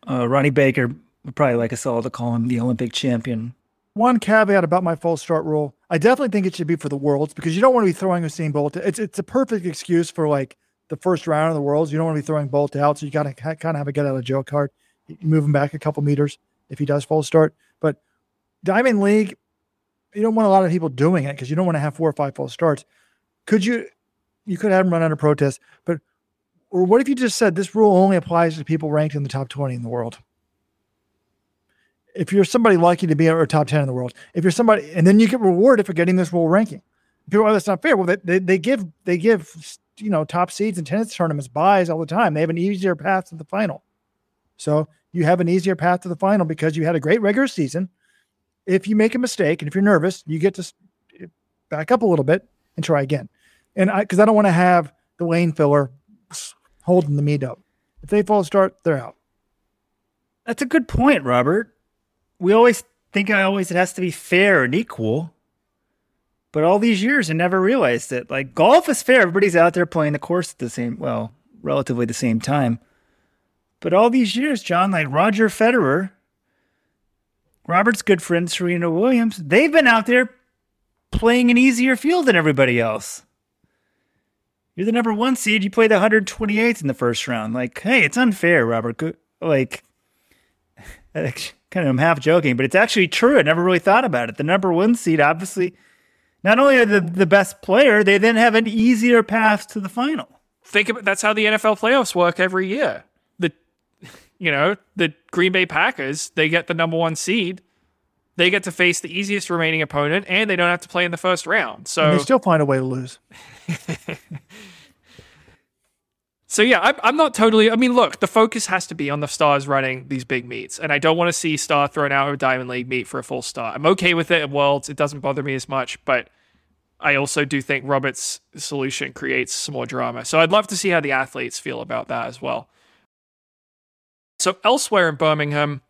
Uh, Ronnie Baker would probably like us all to call him the Olympic champion. One caveat about my false start rule: I definitely think it should be for the worlds because you don't want to be throwing Usain Bolt. It's it's a perfect excuse for like the first round of the worlds. You don't want to be throwing Bolt out, so you got to kind of have a get out of jail card. You move him back a couple meters if he does false start. But Diamond League, you don't want a lot of people doing it because you don't want to have four or five false starts. Could you? You could have him run under protest, but or what if you just said this rule only applies to people ranked in the top 20 in the world? If you're somebody lucky to be a top 10 in the world, if you're somebody, and then you get rewarded for getting this rule ranking. People, oh, that's not fair. Well, they, they, they give they give you know top seeds in tennis tournaments buys all the time. They have an easier path to the final. So you have an easier path to the final because you had a great regular season. If you make a mistake and if you're nervous, you get to eh, back up a little bit and try again. And I, because I don't want to have the lane filler holding the meet up. If they fall start, they're out. That's a good point, Robert. We always think I always it has to be fair and equal. But all these years I never realized it. Like golf is fair. Everybody's out there playing the course at the same well, relatively the same time. But all these years, John, like Roger Federer, Robert's good friend Serena Williams, they've been out there playing an easier field than everybody else. You're the number one seed. You played the 128th in the first round. Like, hey, it's unfair, Robert. Like, kind of, I'm half joking, but it's actually true. I never really thought about it. The number one seed, obviously, not only are the, the best player, they then have an easier path to the final. Think about that's how the NFL playoffs work every year you know, the Green Bay Packers, they get the number one seed. They get to face the easiest remaining opponent, and they don't have to play in the first round. So and they still find a way to lose. so yeah, I'm, I'm not totally. I mean, look, the focus has to be on the stars running these big meets, and I don't want to see Star thrown out of a Diamond League meet for a full star. I'm okay with it at Worlds; it doesn't bother me as much, but I also do think Robert's solution creates some more drama. So I'd love to see how the athletes feel about that as well. So elsewhere in Birmingham,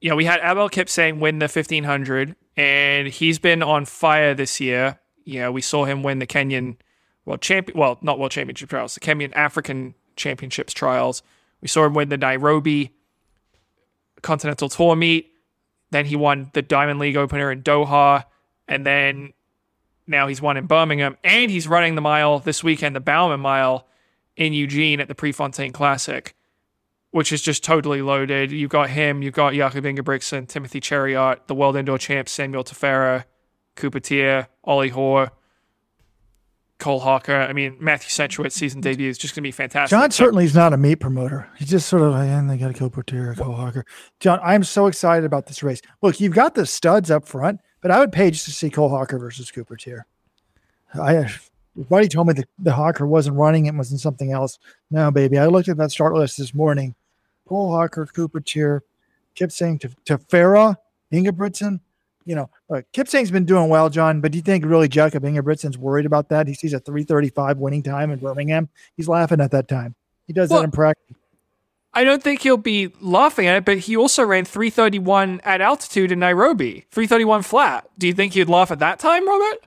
you know, we had Abel Kipsang win the 1500, and he's been on fire this year. You know, we saw him win the Kenyan World Champion, well, not World Championship trials, the Kenyan African Championships trials. We saw him win the Nairobi Continental Tour meet. Then he won the Diamond League opener in Doha, and then now he's won in Birmingham, and he's running the mile this weekend, the Bowerman Mile in Eugene at the Prefontaine Classic, which is just totally loaded. You've got him, you've got Jakob Ingebrigtsen, Timothy Cheruiyot, the World Indoor Champ Samuel Tefera, Cooper Teare, Ollie Hoare, Cole Hocker. I mean, Matthew Centrowitz season debut is just going to be fantastic. John So- certainly is not a meat promoter. He's just sort of, oh, and they got to kill Portier, Cole Hocker. John, I'm so excited about this race. Look, you've got the studs up front, but I would pay just to see Cole Hocker versus Cooper Teare. I, buddy told me that the Hocker wasn't running, it wasn't something else. No, baby. I looked at that start list this morning. Cole Hocker, Cooper Teare, kept saying to, to Farah, Ingebrigtsen. You know, uh, Kipsang's been doing well, John, but do you think really Jakob Ingebrigtsen's worried about that? He sees a 335 winning time in Birmingham. He's laughing at that time. He does Well- that in practice. I don't think he'll be laughing at it, but he also ran 331 at altitude in Nairobi, 331 flat. Do you think he'd laugh at that time, Robert?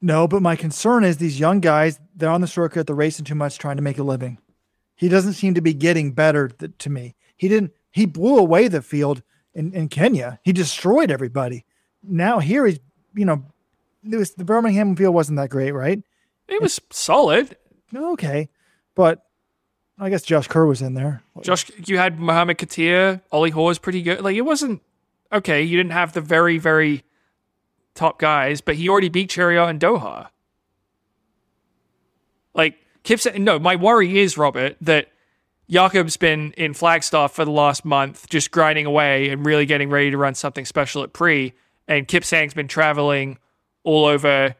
No, but my concern is these young guys, they're on the circuit, they're racing too much, trying to make a living. He doesn't seem to be getting better th- to me. He didn't, he blew away the field in, in Kenya. He destroyed everybody. Now here he's, you know, it was, the Birmingham field wasn't that great, right? It was solid. Okay. But I guess Josh Kerr was in there. Josh, you had Mohamed Katir, Ollie Hoare's pretty good. Like it wasn't okay. You didn't have the very, very top guys, but he already beat Cheruiyot and Doha. Like Kip said, no. My worry is Robert that Jakob's been in Flagstaff for the last month, just grinding away and really getting ready to run something special at pre. And Kipsang's been traveling all over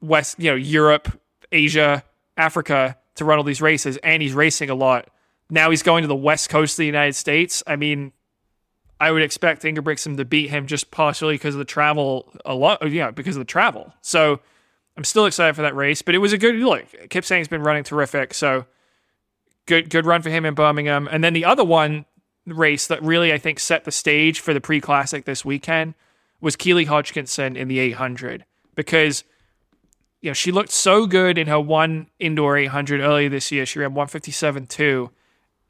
West, you know, Europe, Asia, Africa to run all these races, and he's racing a lot. Now he's going to the west coast of the United States. I mean, I would expect Ingebrigtsen to beat him just partially because of the travel a lot, yeah, because of the travel. So I'm still excited for that race, but it was a good look. Kipsang's been running terrific, so good good run for him in Birmingham. And then the other one race that really I think set the stage for the pre-classic this weekend was Keely Hodgkinson in the 800 because you know she looked so good in her one indoor 800 earlier this year. She ran 157.2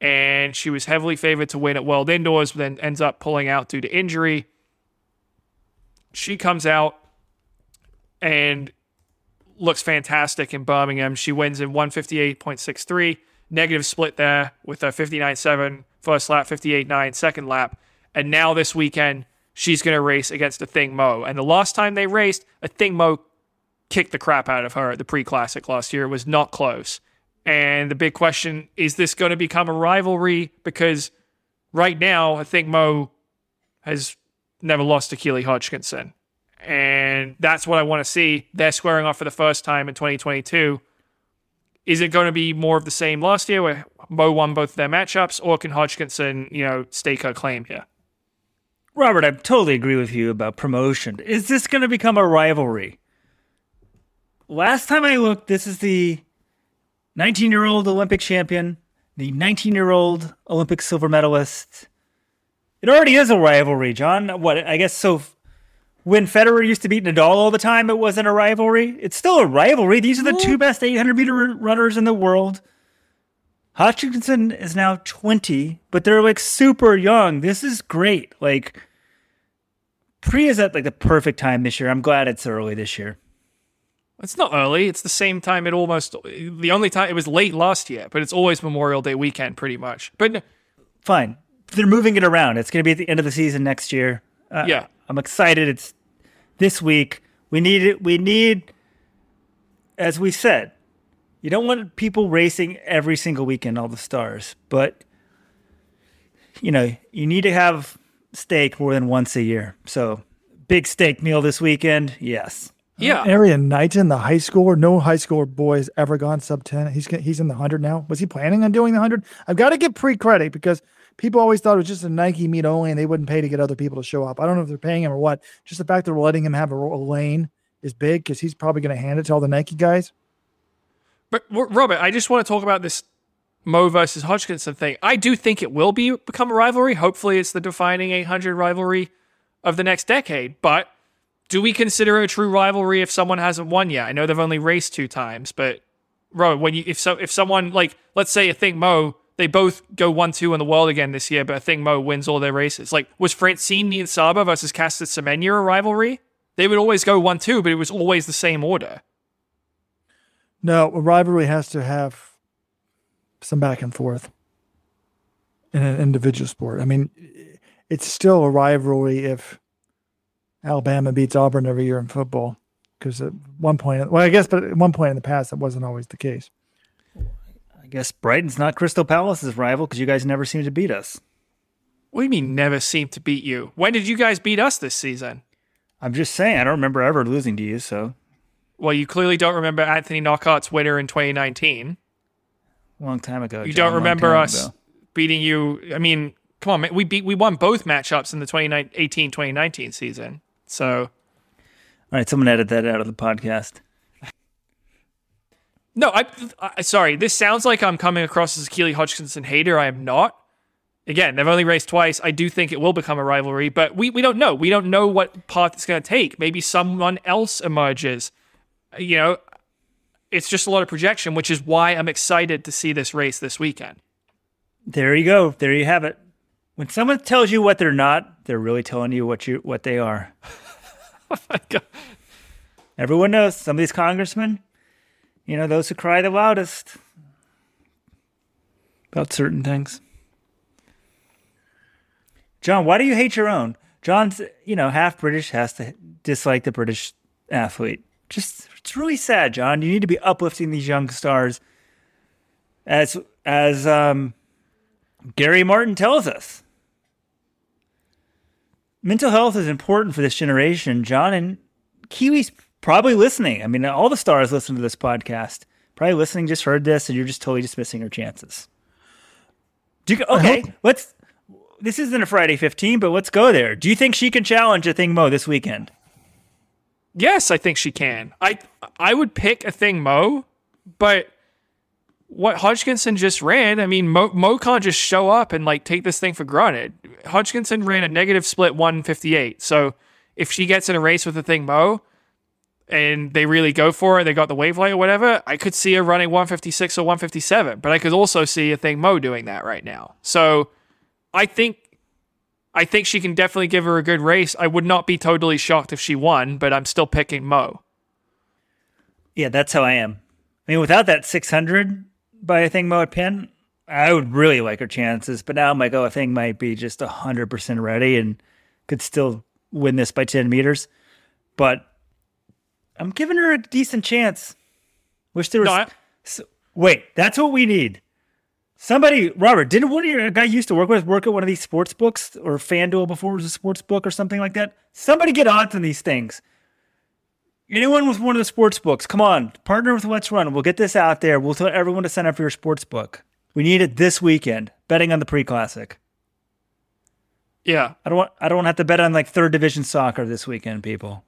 and she was heavily favored to win at World Indoors, but then ends up pulling out due to injury. She comes out and looks fantastic in Birmingham. She wins in 158.63, negative split there with a 59.7 first lap, 58.9 second lap. And now this weekend, she's going to race against Athing Mu. And the last time they raced, Athing Mu kicked the crap out of her at the pre classic last year. It was not close. And the big question is this going to become a rivalry? Because right now, I think Mu has never lost to Keely Hodgkinson. And that's what I want to see. They're squaring off for the first time in 2022. Is it going to be more of the same last year where Mu won both their matchups, or can Hodgkinson, you know, stake her claim here? Robert, I totally agree with you about promotion. Is this going to become a rivalry? Last time I looked, this is the 19 year old Olympic champion, the 19 year old Olympic silver medalist. It already is a rivalry, John. What, I guess so. When Federer used to beat Nadal all the time, it wasn't a rivalry. It's still a rivalry. These are the two best 800 meter runners in the world. Hutchinson is now 20, but they're like super young. This is great. Like, Pre is at like the perfect time this year. I'm glad it's early this year. It's not early. It's the same time it almost, the only time, it was late last year, but it's always Memorial Day weekend pretty much. But Fine. They're moving it around. It's going to be at the end of the season next year. Uh, Yeah. I'm excited. It's this week. We need it. We need, as we said, you don't want people racing every single weekend, all the stars, but you know, you need to have steak more than once a year. So, big steak meal this weekend. Yes. yeah. Erriyon Knighton, the high schooler, no high schooler boy has ever gone sub 10. He's he's in the 100 now. Was he planning on doing the 100? I've got to give pre credit because people always thought it was just a Nike meet only and they wouldn't pay to get other people to show up. I don't know if they're paying him or what. Just the fact that they're letting him have a, a lane is big because he's probably going to hand it to all the Nike guys. But Robert, I just want to talk about this Mu versus Hodgkinson thing. I do think it will be become a rivalry. Hopefully, it's the defining 800 rivalry of the next decade. But do we consider a true rivalry if someone hasn't won yet? I know they've only raced two times, but Robert, when you if so if someone like let's say Athing Mu, they both go one two in the world again this year, but I think Mu wins all their races. Like was Francine Niyonsaba versus Caster Semenya a rivalry? They would always go one two, but it was always the same order. No, a rivalry has to have some back and forth in an individual sport. I mean, it's still a rivalry if Alabama beats Auburn every year in football. Because at one point, well, I guess, but at one point in the past, that wasn't always the case. I guess Brighton's not Crystal Palace's rival because you guys never seem to beat us. What do you mean never seem to beat you? When did you guys beat us this season? I'm just saying, I don't remember ever losing to you, so Well, you clearly don't remember Anthony Knockaert's winner in 2019. long time ago. You John, don't remember us ago. beating you. I mean, come on, man. We beat we won both matchups in the 2018-2019 season. So, All right, someone edit that out of the podcast. No, I, I sorry. This sounds like I'm coming across as a Keely Hodgkinson hater. I am not. Again, they've only raced twice. I do think it will become a rivalry, but we, we don't know. We don't know what path it's going to take. Maybe someone else emerges. You know, it's just a lot of projection, which is why I'm excited to see this race this weekend. There you go. There you have it. When someone tells you what they're not, they're really telling you what you what they are. oh Everyone knows some of these congressmen, you know, those who cry the loudest about certain things. John, why do you hate your own? John's, you know, half British, has to dislike the British athlete. Just it's really sad, John. You need to be uplifting these young stars as as um Gary Martin tells us. Mental health is important for this generation, John, and Kiwi's probably listening. I mean, all the stars listen to this podcast. Probably listening, just heard this, and you're just totally dismissing her chances. Do you, okay, let's. This isn't a Friday 15, but let's go there. Do you think she can challenge Athing Mu this weekend? Yes, I think she can. I I would pick Athing Mu, but what Hodgkinson just ran, I mean, Mu, Mu can't just show up and like take this thing for granted. Hodgkinson ran a negative split 158. So if she gets in a race with the thing Mo and they really go for it, they got the wavelight or whatever, I could see her running 156 or 157. But I could also see Athing Mu doing that right now. So I think I think she can definitely give her a good race. I would not be totally shocked if she won, but I'm still picking Mu. Yeah, that's how I am. I mean, without that 600 by Athing Mu at Penn, I would really like her chances. But now I'm like, oh, Athing might be just 100% ready and could still win this by 10 meters. But I'm giving her a decent chance. Wish there was. No, I- So- wait, that's what we need. Somebody, Robert, didn't one of your guy you used to work with work at one of these sports books or FanDuel before it was a sports book or something like that? Somebody get odds on these things. Anyone with one of the sports books, come on, partner with Let's Run. We'll get this out there. We'll tell everyone to sign up for your sports book. We need it this weekend. Betting on the pre-classic. Yeah. I don't want. I don't want to have to bet on like third division soccer this weekend, people.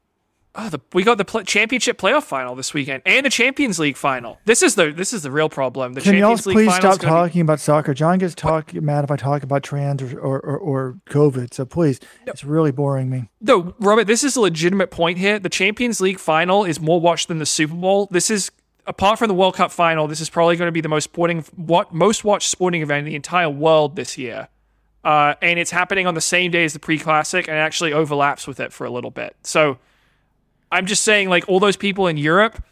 Oh, the, we got the pl- championship playoff final this weekend and the Champions League final. This is the this is the real problem. The Can y'all League please stop gonna be- talking about soccer? John gets talk mad if I talk about trans or, or, or, or COVID. So please, it's really boring me. No, Robert, this is a legitimate point here. The Champions League final is more watched than the Super Bowl. This is apart from the World Cup final, this is probably going to be the most sporting what most watched sporting event in the entire world this year. Uh, and it's happening on the same day as the pre-classic and it actually overlaps with it for a little bit. So I'm just saying like all those people in Europe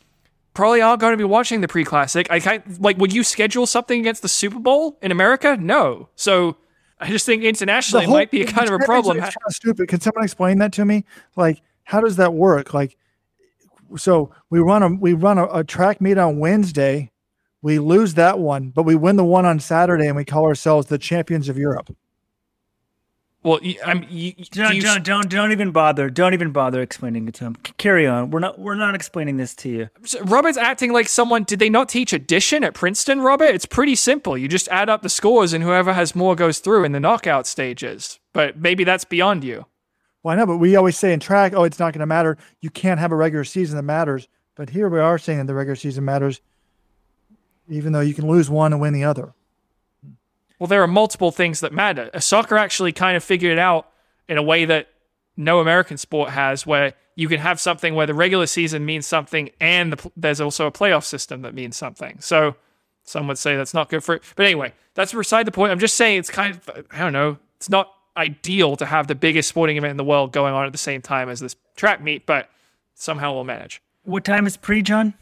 probably are going to be watching the pre-classic. I can't like would you schedule something against the Super Bowl in America? No. So I just think internationally it might be a kind of a problem. It's kind of stupid. Can someone explain that to me? Like, how does that work? Like, so we run a we run a, a track meet on Wednesday, we lose that one, but we win the one on Saturday, and we call ourselves the champions of Europe. Well, I'm, you, do John, you- John, don't don't even bother. Don't even bother explaining it to him. C- carry on. We're not we're not explaining this to you. Robert's acting like someone. Did they not teach addition at Princeton, Robert? It's pretty simple. You just add up the scores, and whoever has more goes through in the knockout stages. But maybe that's beyond you. Well, I know, but we always say in track, oh, it's not going to matter. You can't have a regular season that matters. But here we are saying that the regular season matters, even though you can lose one and win the other. Well, there are multiple things that matter. Soccer actually kind of figured it out in a way that no American sport has, where you can have something where the regular season means something, and the, there's also a playoff system that means something. So some would say that's not good for. But anyway, that's beside the point. I'm just saying it's kind of I don't know. It's not ideal to have the biggest sporting event in the world going on at the same time as this track meet, but somehow we'll manage. What time is pre, John?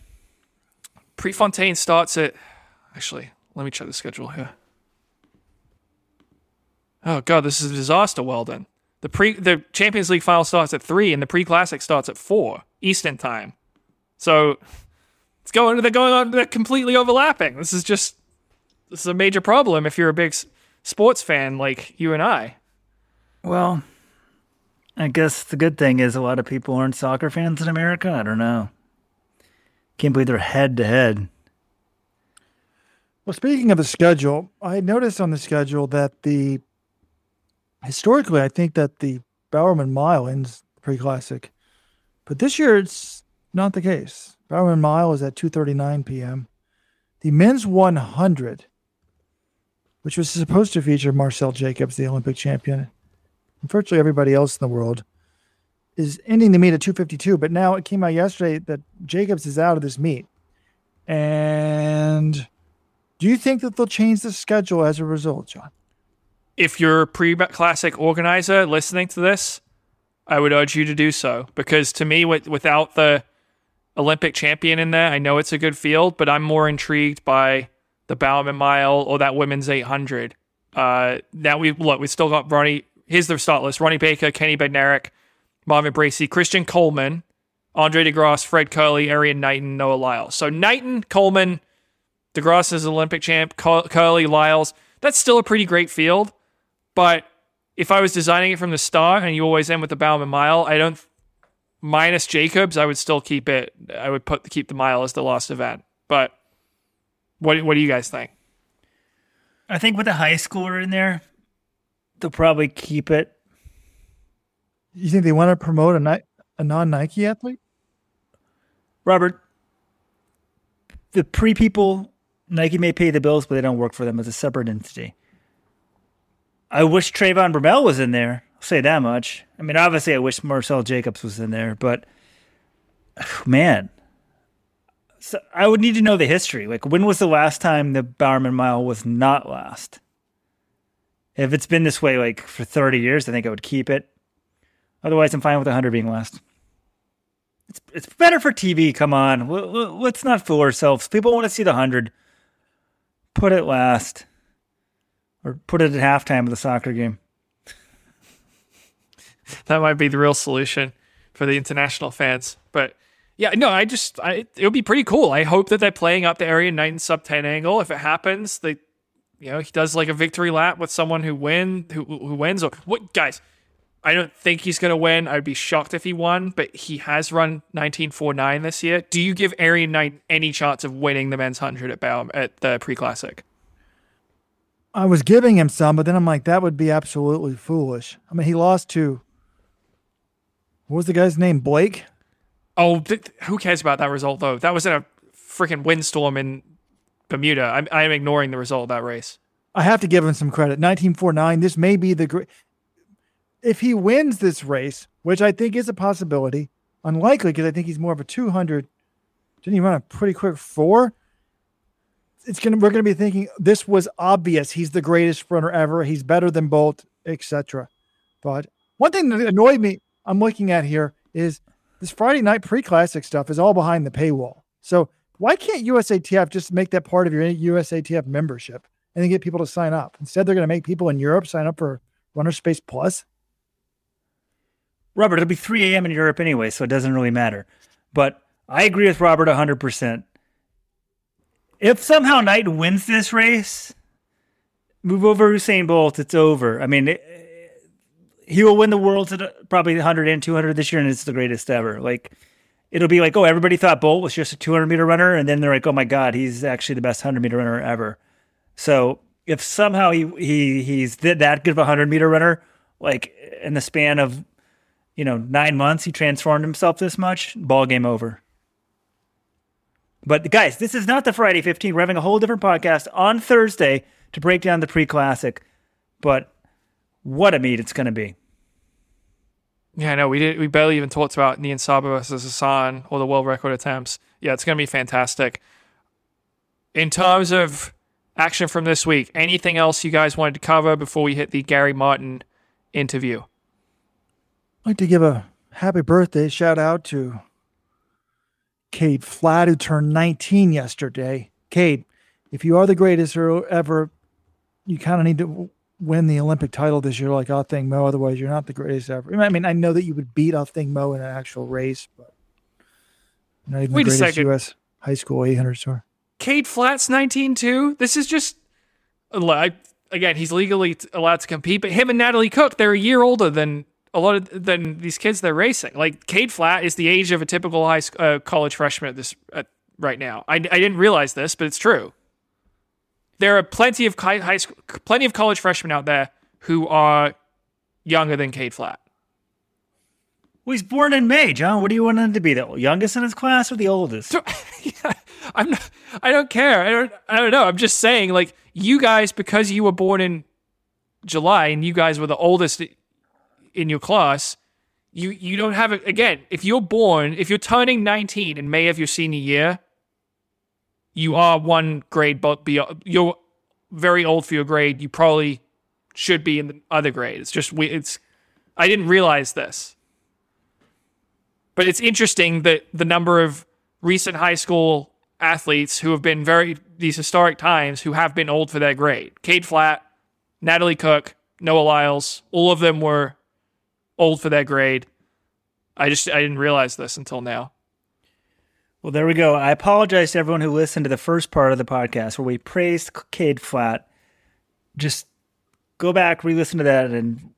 Prefontaine starts at. Actually, let me check the schedule here. Oh god, this is a disaster. Weldon. The pre the Champions League final starts at three, and the pre classic starts at four Eastern time. So it's going. They're going on. They're completely overlapping. This is just. This is a major problem if you're a big sports fan like you and I. Well, I guess the good thing is a lot of people aren't soccer fans in America. I don't know. Can't believe they're head to head. Well, speaking of the schedule, I noticed on the schedule that the historically, I think that the Bowerman Mile ends the pre-classic, but this year it's not the case. Bowerman Mile is at 2:39 p.m. The men's 100, which was supposed to feature Marcell Jacobs, the Olympic champion, and virtually everybody else in the world, is ending the meet at 2:52. But now it came out yesterday that Jacobs is out of this meet, and do you think that they'll change the schedule as a result, John? If you're a pre-classic organizer listening to this, I would urge you to do so because to me, with, without the Olympic champion in there, I know it's a good field, but I'm more intrigued by the Bowerman Mile or that women's 800. Uh, now we look, we still got Ronnie. Here's the start list: Ronnie Baker, Kenny Bednarek, Marvin Bracey, Christian Coleman, Andre DeGrasse, Fred Kerley, Erriyon Knighton, Noah Lyles. So Knighton, Coleman, DeGrasse is Olympic champ, Kerley, Lyles. That's still a pretty great field. But if I was designing it from the start and you always end with the Bowerman Mile, I don't minus Jacobs, I would still keep it. I would put keep the mile as the last event. But what what do you guys think? I think with the high schooler in there, they'll probably keep it. You think they want to promote a, Ni- a non Nike athlete? Robert, the pre people, Nike may pay the bills, but they don't work for them as a separate entity. I wish Trayvon Bromell was in there. I'll say that much. I mean, obviously, I wish Marcell Jacobs was in there, but man, so I would need to know the history. Like, when was the last time the Bowerman Mile was not last? If it's been this way like for 30 years, I think I would keep it. Otherwise, I'm fine with 100 being last. It's it's better for TV. Come on, let's not fool ourselves. People want to see the 100. Put it last, or put it at halftime of the soccer game. That might be the real solution for the international fans. But yeah, no, I just I, it would be pretty cool. I hope that they're playing up the area nine sub ten angle. If it happens, they you know he does like a victory lap with someone who win who who wins or what guys. I don't think he's going to win. I'd be shocked if he won, but he has run 1949 this year. Do you give Erriyon Knight any chance of winning the men's 100 at Bow at the pre-classic? I was giving him some, but then I'm like, that would be absolutely foolish. I mean, he lost to what was the guy's name? Blake. Oh, th- who cares about that result though? That was in a freaking windstorm in Bermuda. I'm, I'm ignoring the result of that race. I have to give him some credit. 1949. This may be the great. If he wins this race, which I think is a possibility, unlikely because I think he's more of a 200. Didn't he run a pretty quick four? It's gonna. We're gonna be thinking this was obvious. He's the greatest runner ever. He's better than Bolt, etc. But one thing that annoyed me, I'm looking at here is this Friday night pre-classic stuff is all behind the paywall. So why can't USATF just make that part of your USATF membership and then get people to sign up? Instead, they're to make people in Europe sign up for Runner Space Plus. Robert, it'll be 3 a.m. in Europe anyway, so it doesn't really matter. But I agree with Robert 100%. If somehow Knight wins this race, move over Usain Bolt, it's over. I mean, it, he will win the worlds at probably 100 and 200 this year, and it's the greatest ever. Like, it'll be like, oh, everybody thought Bolt was just a 200 meter runner, and then they're like, oh my God, he's actually the best 100 meter runner ever. So if somehow he, he he's th- that good of a 100 meter runner, like in the span of you know, nine months, he transformed himself this much. Ball game over. But guys, this is not the Friday 15. We're having a whole different podcast on Thursday to break down the pre classic. But what a meet it's going to be. Yeah, I know. We did. We barely even talked about Niyonsaba versus Hassan or the world record attempts. Yeah, it's going to be fantastic. In terms of action from this week, anything else you guys wanted to cover before we hit the Gary Martin interview. I'd like to give a happy birthday shout out to Cade Flatt, who turned 19 yesterday. Cade, if you are the greatest ever, you kind of need to win the Olympic title this year, like Ah Thing Mo. Otherwise, you're not the greatest ever. I mean, I know that you would beat Ah Thing Mo in an actual race, but not even Wait the greatest second. U.S. high school 800 star. Cade Flatt's 19 too. This is just like again, he's legally allowed to compete, but him and Natalie Cook, they're a year older than a lot of than these kids they're racing. Like Cade Flatt is the age of a typical high uh, college freshman at this at, right now. I, I didn't realize this, but it's true. There are plenty of high, high school, plenty of college freshmen out there who are younger than Cade Flatt. Well, he's born in May, John. What do you want him to be? The youngest in his class or the oldest? Yeah, I'm not, I don't care. I don't I don't know. I'm just saying like you guys because you were born in July and you guys were the oldest in your class, you you don't have it again. If you're born, if you're turning 19 in May of your senior year, you are one grade but be you're very old for your grade. You probably should be in the other grade. It's just we it's I didn't realize this. But it's interesting that the number of recent high school athletes who have been very these historic times who have been old for their grade. Cade Flatt, Natalie Cook, Noah Lyles, all of them were old for that grade. I just I didn't realize this until now. Well, there we go. I apologize to everyone who listened to the first part of the podcast where we praised Cade Flatt. Just go back, re-listen to that, and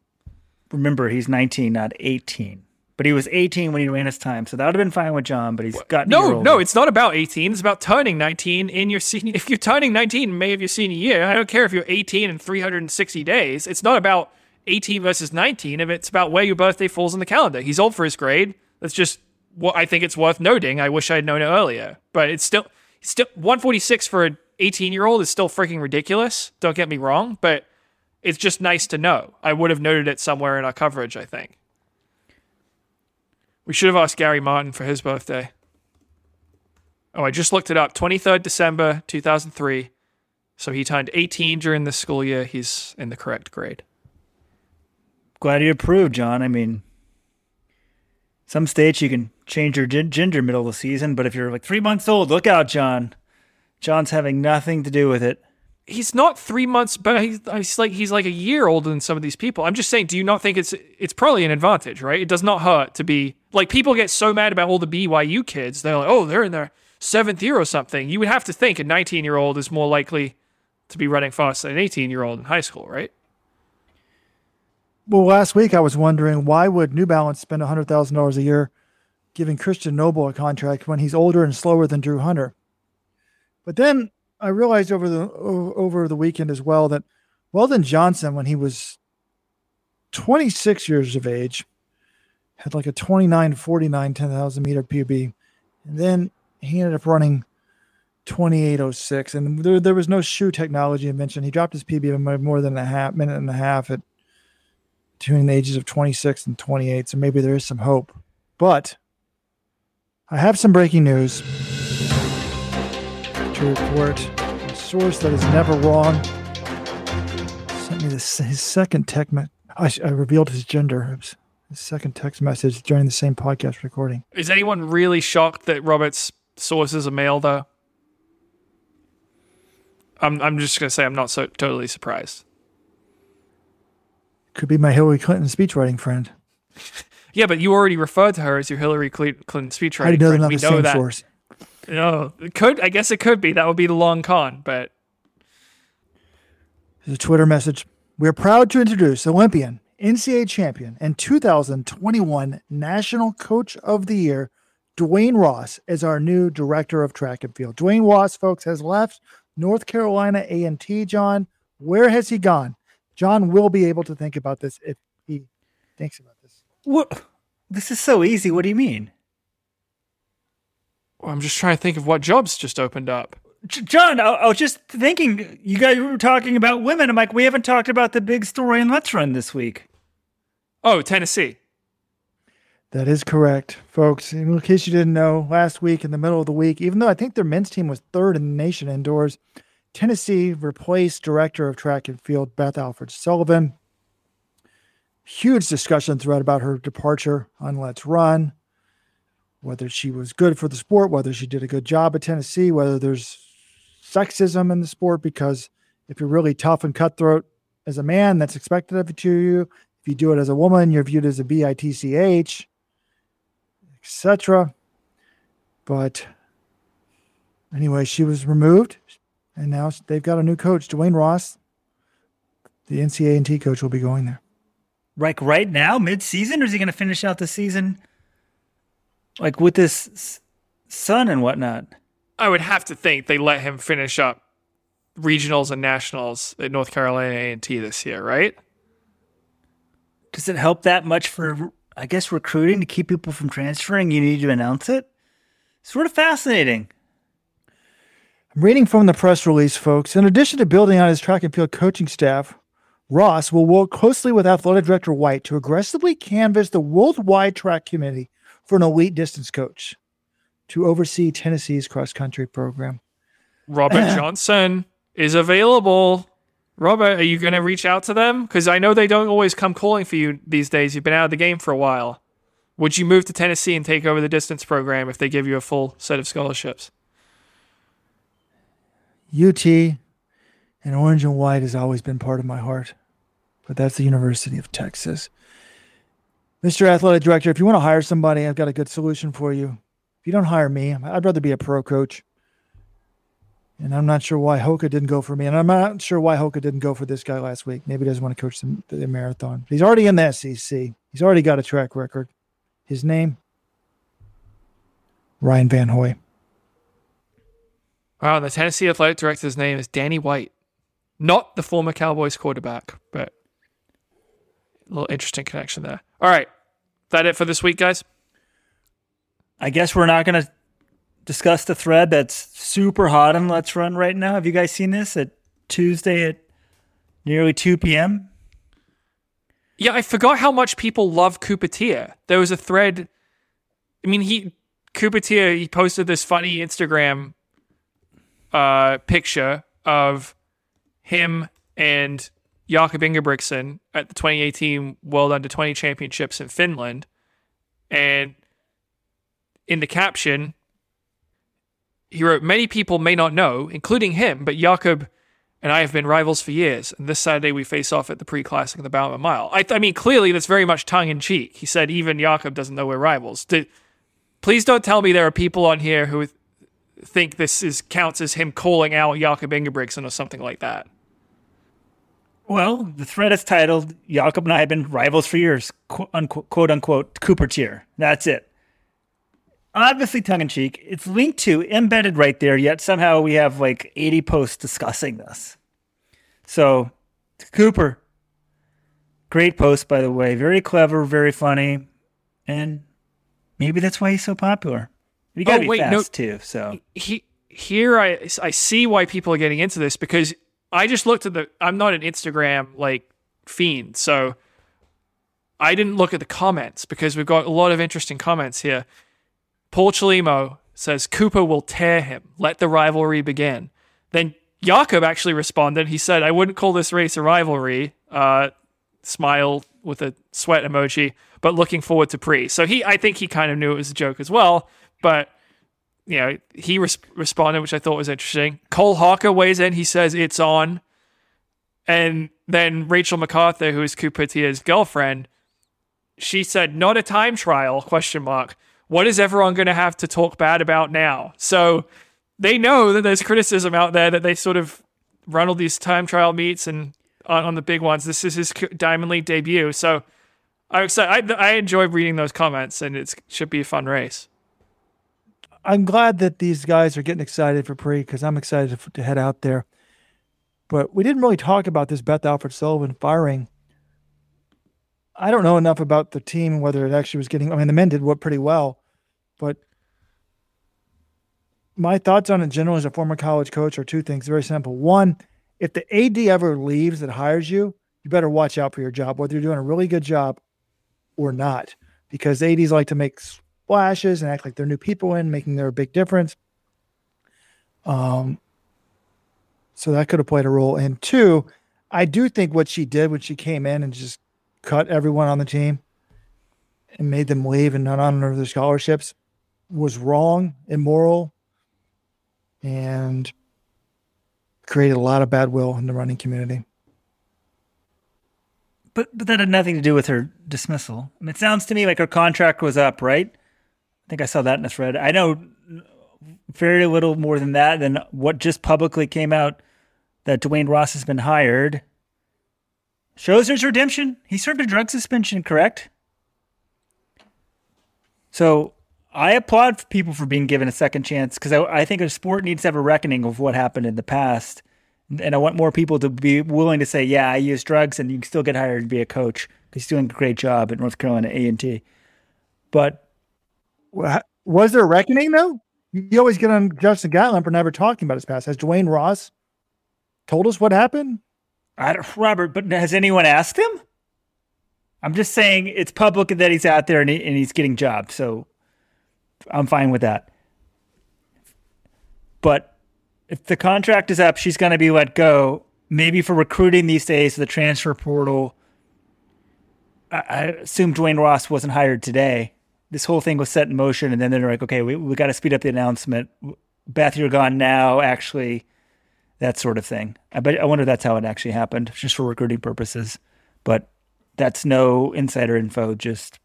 remember he's 19, not 18. But he was 18 when he ran his time, so that would have been fine with John. But he's year No, no, it's not about 18. It's about turning 19 in your senior. If you're turning 19 in May of your senior year, I don't care if you're 18 in 360 days. It's not about 18 versus 19. If it's about where your birthday falls in the calendar, he's old for his grade. That's just what I think it's worth noting. I wish I'd known it earlier, but it's still, still 146 for an 18 year old is still freaking ridiculous. Don't get me wrong, but it's just nice to know. I would have noted it somewhere in our coverage. I think. We should have asked Gary Martin for his birthday. Oh, I just looked it up. 23rd December 2003. So he turned 18 during this school year. He's in the correct grade. Glad you approved, John. I mean, some states you can change your ginger middle of the season, but if you're like three months old, look out, John. John's having nothing to do with it. He's not three months, but he's, he's like he's like a year older than some of these people. I'm just saying, do you not think it's it's probably an advantage, right? It does not hurt to be like people get so mad about all the BYU kids. They're like, oh, they're in their seventh year or something. You would have to think a 19 year old is more likely to be running faster than an 18 year old in high school, right? Well, last week I was wondering why would New Balance spend hundred thousand dollars a year giving Christian Noble a contract when he's older and slower than Drew Hunter? But then I realized over the over the weekend as well that Weldon Johnson, when he was 26 years of age, had like a 29 49 10,000 meter PB. And then he ended up running 2806. And there, there was no shoe technology invention. He dropped his PB by more than a half minute and a half at between the ages of 26 and 28. So maybe there is some hope. But I have some breaking news to report. A source that is never wrong sent me this, his second text. Me- I, I revealed his gender. His second text message during the same podcast recording. Is anyone really shocked that Robert's source is a male, though? I'm I'm just gonna say I'm not so totally surprised. Could be my Hillary Clinton speechwriting friend. Yeah, but you already referred to her as your Hillary Clinton do you know they're not we the know same that. source? No, it could I guess it could be. That would be the long con, but There's a Twitter message. We're proud to introduce Olympian, NCAA champion, and 2021 National Coach of the Year, Duane Ross, as our new director of track and field. Duane Ross, folks, has left North Carolina A&T. John, where has he gone? John will be able to think about this if he thinks about this. What? This is so easy. What do you mean? well, I'm just trying to think of what jobs just opened up. J- John, I, I was just thinking, you guys were talking about women. I'm like, we haven't talked about the big story in Let's Run this week. Oh, Tennessee. That is correct, folks. In case you didn't know, last week in the middle of the week, even though I think their men's team was third in the nation indoors, Tennessee replaced director of track and field Beth Alford-Sullivan. huge discussion thread about her departure on Let's Run, whether she was good for the sport, whether she did a good job at Tennessee, whether there's sexism in the sport, because if you're really tough and cutthroat as a man, that's expected of you. If you do it as a woman, you're viewed as a bitch, etc. But anyway, she was removed, and now they've got a new coach, Duane Ross. The NCAA and T coach will be going there. Like right now, mid-season, or is he going to finish out the season, like with this son and whatnot? I would have to think they let him finish up regionals and nationals at North Carolina A&T this year, right? Does it help that much for, I guess, recruiting to keep people from transferring? You need to announce it. Sort of fascinating. I'm reading from the press release, folks. In addition to building on his track and field coaching staff, Ross will work closely with athletic director White to aggressively canvass the worldwide track community for an elite distance coach to oversee Tennessee's cross country program. Robert Johnson is available. Robert, are you going to reach out to them? Because I know they don't always come calling for you these days. You've been out of the game for a while. Would you move to Tennessee and take over the distance program if they give you a full set of scholarships? UT and orange and white has always been part of my heart, but that's the University of Texas. Mr. Athletic Director, if you want to hire somebody, I've got a good solution for you. If you don't hire me, I'd rather be a pro coach. And I'm not sure why Hoka didn't go for me. And I'm not sure why Hoka didn't go for this guy last week. Maybe he doesn't want to coach the, the marathon. He's already in the SEC. He's already got a track record. His name, Ryan Vanhoy. Wow, the Tennessee athletic director's name is Danny White. Not the former Cowboys quarterback, but a little interesting connection there. All right. That it for this week, guys? I guess we're not going to discuss the thread that's super hot on Let's Run right now. Have you guys seen this at Tuesday at nearly 2 p.m.? Yeah, I forgot how much people love Cooper There was a thread. I mean, he Cooper he posted this funny Instagram uh, picture of him and Jakob Ingebrigtsen at the 2018 World Under 20 Championships in Finland. And in the caption, he wrote, Many people may not know, including him, but Jakob and I have been rivals for years. And this Saturday we face off at the pre classic of the Bowerman Mile. I, I, mean, clearly that's very much tongue in cheek. He said, Even Jakob doesn't know we're rivals. please don't tell me there are people on here who think this is counts as him calling out Jakob Ingebrigtsen or something like that. Well, the thread is titled Jakob and I have been rivals for years, quote unquote, quote unquote Cooper Teare. That's it obviously tongue in cheek. It's linked to embedded right there, yet somehow we have like 80 posts discussing this. So, Cooper, great post, by the way. Very clever, very funny. And maybe that's why he's so popular. You gotta oh, be wait, fast no, too. So he, here I I see why people are getting into this because I just looked at the I'm not an Instagram like fiend, so I didn't look at the comments because we've got a lot of interesting comments here. Paul Chelimo says Cooper will tear him. Let the rivalry begin. Then Jakob actually responded. He said, I wouldn't call this race a rivalry. Uh, smile with a sweat emoji, but looking forward to pre. So he, I think he kind of knew it was a joke as well. But you know, he res- responded, which I thought was interesting. Cole Hocker weighs in. He says it's on, and then Rachel McArthur, who is Cooper girlfriend, she said, "Not a time trial?" Question mark what is everyone going to have to talk bad about now? So they know that there's criticism out there that they sort of run all these time trial meets and on, on the big ones. This is his Diamond League debut. So I'm excited. I, I enjoy reading those comments and it should be a fun race. I'm glad that these guys are getting excited for pre because I'm excited to, to head out there. But we didn't really talk about this Beth Alford-Sullivan firing I don't know enough about the team whether it actually was getting. I mean, the men did what pretty well, but my thoughts on it generally as a former college coach are two things. Very simple. One, if the AD ever leaves that hires you, you better watch out for your job, whether you're doing a really good job or not, because ADs like to make splashes and act like they're new people in, making their big difference. Um, so that could have played a role. And two, I do think what she did when she came in and just cut everyone on the team and made them leave and not honor their scholarships was wrong, immoral, and created a lot of bad will in the running community. But but that had nothing to do with her dismissal. I mean, it sounds to me like her contract was up, right? I think I saw that in a thread. I know very little more than that than what just publicly came out that Duane Ross has been hired. Shows there's redemption. He served a drug suspension, correct? So I applaud people for being given a second chance because I, I think a sport needs to have a reckoning of what happened in the past. And I want more people to be willing to say, yeah, I use drugs and you can still get hired to be a coach because he's doing a great job at North Carolina A&T. But was there a reckoning though? You always get on Justin Gatlin for never talking about his past. Has Duane Ross told us what happened? I don't, Robert, but has anyone asked him? I'm just saying it's public that he's out there and, he, and he's getting jobs. So I'm fine with that. But if the contract is up, she's going to be let go. Maybe for recruiting these days, the transfer portal. I, I assume Duane Ross wasn't hired today. This whole thing was set in motion, and then they're like, "Okay, we we got to speed up the announcement." Beth, you're gone now. Actually, that sort of thing. I bet. I wonder if that's how it actually happened, just for recruiting purposes. But that's no insider info, just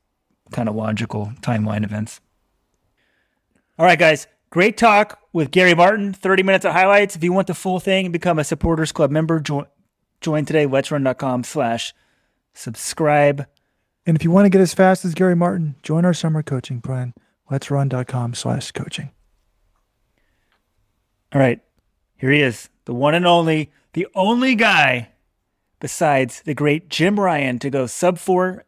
kind of logical timeline events. All right, guys. Great talk with Gary Martin. 30 minutes of highlights. If you want the full thing and become a supporters club member, join, join today, letsrun.com slash subscribe. And if you want to get as fast as Gary Martin, join our summer coaching plan, letsrun.com slash coaching. All right. Here he is, the one and only, the only guy besides the great Jim Ryun to go sub four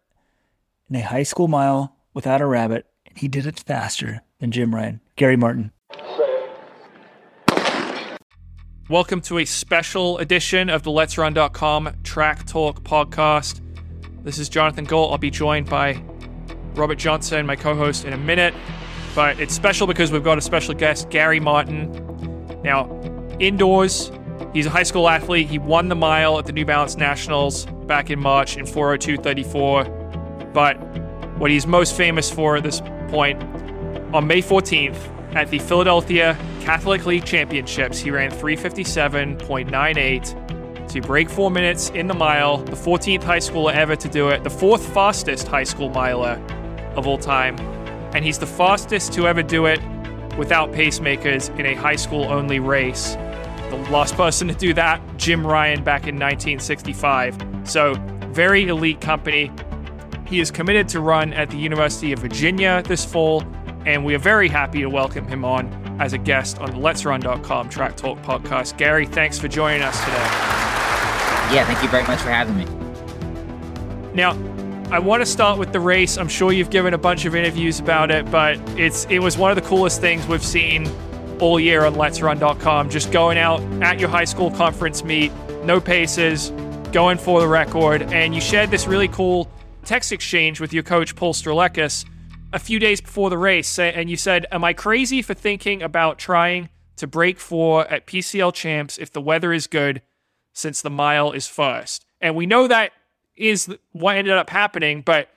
in a high school mile without a rabbit. And he did it faster than Jim Ryun. Gary Martin. Welcome to a special edition of the Let's Run.com Track Talk podcast. This is Jonathan Gault. I'll be joined by Robert Johnson, my co host, in a minute. But it's special because we've got a special guest, Gary Martin. Now, indoors, he's a high school athlete. He won the mile at the New Balance Nationals back in March in 402.34. But what he's most famous for at this point on May 14th, at the Philadelphia Catholic League Championships, he ran 357.98 to break four minutes in the mile, the 14th high schooler ever to do it, the fourth fastest high school miler of all time, and he's the fastest to ever do it without pacemakers in a high school only race. The last person to do that, Jim Ryun, back in 1965. So, very elite company. He is committed to run at the University of Virginia this fall and we are very happy to welcome him on as a guest on the Let's Run.com Track Talk podcast. Gary, thanks for joining us today. Yeah, thank you very much for having me. Now, I want to start with the race. I'm sure you've given a bunch of interviews about it, but it's it was one of the coolest things we've seen all year on Let's Run.com. Just going out at your high school conference meet, no paces, going for the record, and you shared this really cool text exchange with your coach Paul Strelekis a few days before the race, and you said, Am I crazy for thinking about trying to break four at PCL champs if the weather is good since the mile is first? And we know that is what ended up happening, but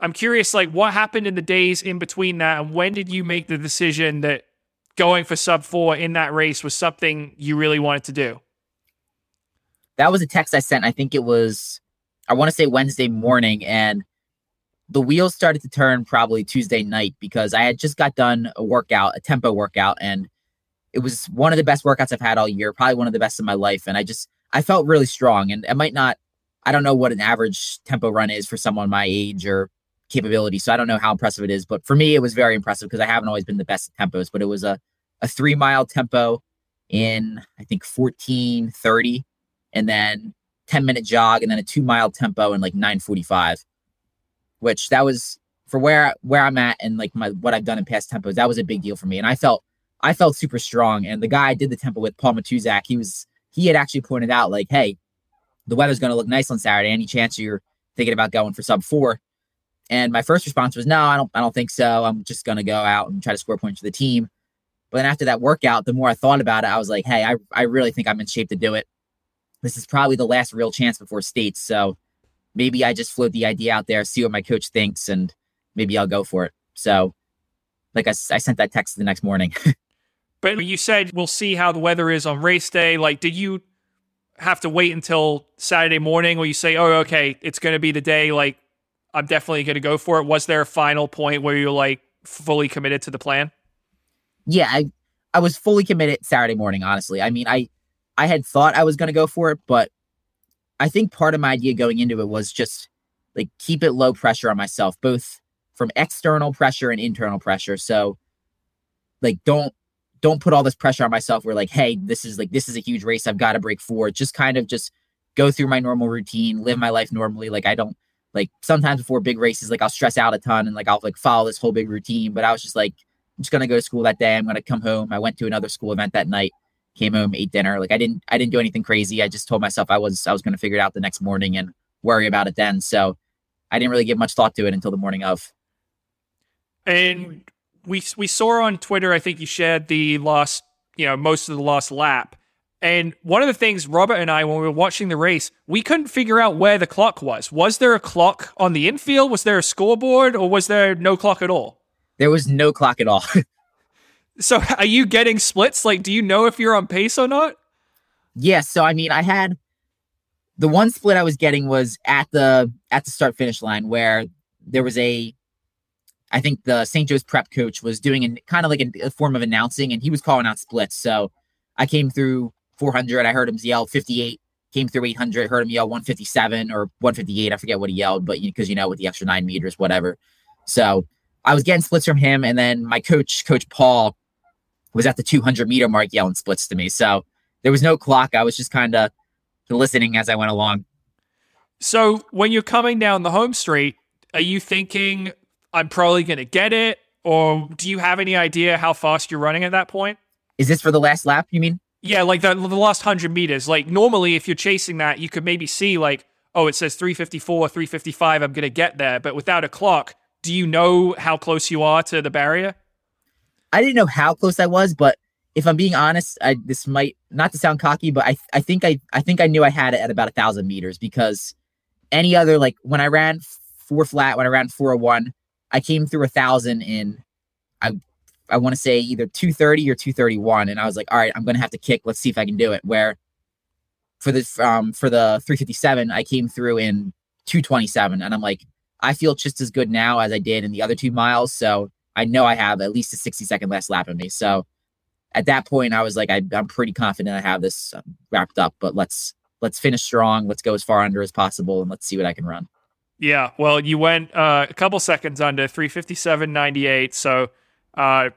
I'm curious, like, what happened in the days in between that, and when did you make the decision that going for sub four in that race was something you really wanted to do? That was a text I sent. I think it was, I want to say Wednesday morning, and the wheels started to turn probably Tuesday night because I had just got done a workout, a tempo workout, and it was one of the best workouts I've had all year, probably one of the best in my life. And I just I felt really strong. And I might not I don't know what an average tempo run is for someone my age or capability. So I don't know how impressive it is. But for me, it was very impressive because I haven't always been the best at tempos. But it was a, a three mile tempo in I think 1430 and then 10 minute jog and then a two mile tempo in like 945 which that was for where where I'm at and like my what I've done in past tempos. That was a big deal for me, and I felt I felt super strong. And the guy I did the tempo with, Paul Matuzak, he was he had actually pointed out like, hey, the weather's going to look nice on Saturday. Any chance you're thinking about going for sub four? And my first response was, no, I don't I don't think so. I'm just going to go out and try to score points for the team. But then after that workout, the more I thought about it, I was like, hey, I, I really think I'm in shape to do it. This is probably the last real chance before states. So maybe I just float the idea out there, see what my coach thinks, and maybe I'll go for it. So, like I sent that text the next morning. But you said we'll see how the weather is on race day. Like, did you have to wait until Saturday morning where you say, oh, okay, it's going to be the day, like, I'm definitely going to go for it? Was there a final point where you're like fully committed to the plan? yeah, I I was fully committed Saturday morning, honestly. I mean, I I had thought I was going to go for it, but I think part of my idea going into it was just like keep it low pressure on myself, both from external pressure and internal pressure. So like don't don't put all this pressure on myself where like, hey, this is like this is a huge race. I've got to break four. Just kind of just go through my normal routine, live my life normally. Like I don't like sometimes before big races, like I'll stress out a ton and like I'll like follow this whole big routine. But I was just like, I'm just gonna go to school that day. I'm gonna come home. I went to another school event that night, came home, ate dinner. Like I didn't I didn't do anything crazy. I just told myself I was I was gonna figure it out the next morning and worry about it then. So I didn't really give much thought to it until the morning of. And we we saw on Twitter, I think you shared the last, you know, most of the last lap. And one of the things Robert and I, when we were watching the race, we couldn't figure out where the clock was. Was there a clock on the infield? Was there a scoreboard, or was there no clock at all? There was no clock at all. So, are you getting splits? Like, do you know if you're on pace or not? yeah, so I mean I had the one split I was getting was at the at the start finish line where there was a I think the St. Joe's prep coach was doing an kind of like a, a form of announcing and he was calling out splits. So I came through 400. I heard him yell 58, came through 800, heard him yell 157 or 158. I forget what he yelled, but because you know, with the extra nine meters, whatever. So I was getting splits from him. And then my coach, Coach Paul, was at the 200 meter mark yelling splits to me. So there was no clock. I was just kind of listening as I went along. So, when you're coming down the home street, are you thinking, I'm probably going to get it? Or do you have any idea how fast you're running at that point? Is this for the last lap, you mean? Yeah, like the, the last 100 meters. Like, normally, if you're chasing that, you could maybe see, like, oh, it says 354, 355, I'm going to get there. But without a clock, do you know how close you are to the barrier? I didn't know how close I was, but if I'm being honest, I this might not to sound cocky, but I I think I I think I knew I had it at about a thousand meters because any other like when I ran four flat, when I ran four oh one, I came through a thousand in I I want to say either two thirty or two thirty one, and I was like, all right, I'm gonna have to kick. Let's see if I can do it. Where for the um for the three fifty seven, I came through in two twenty seven, and I'm like, I feel just as good now as I did in the other two miles, so. I know I have at least a 60 second last lap in me. So at that point, I was like, I, I'm pretty confident I have this um, wrapped up. But let's let's finish strong. Let's go as far under as possible, and let's see what I can run. Yeah, well, you went uh, a couple seconds under 357.98. So, uh,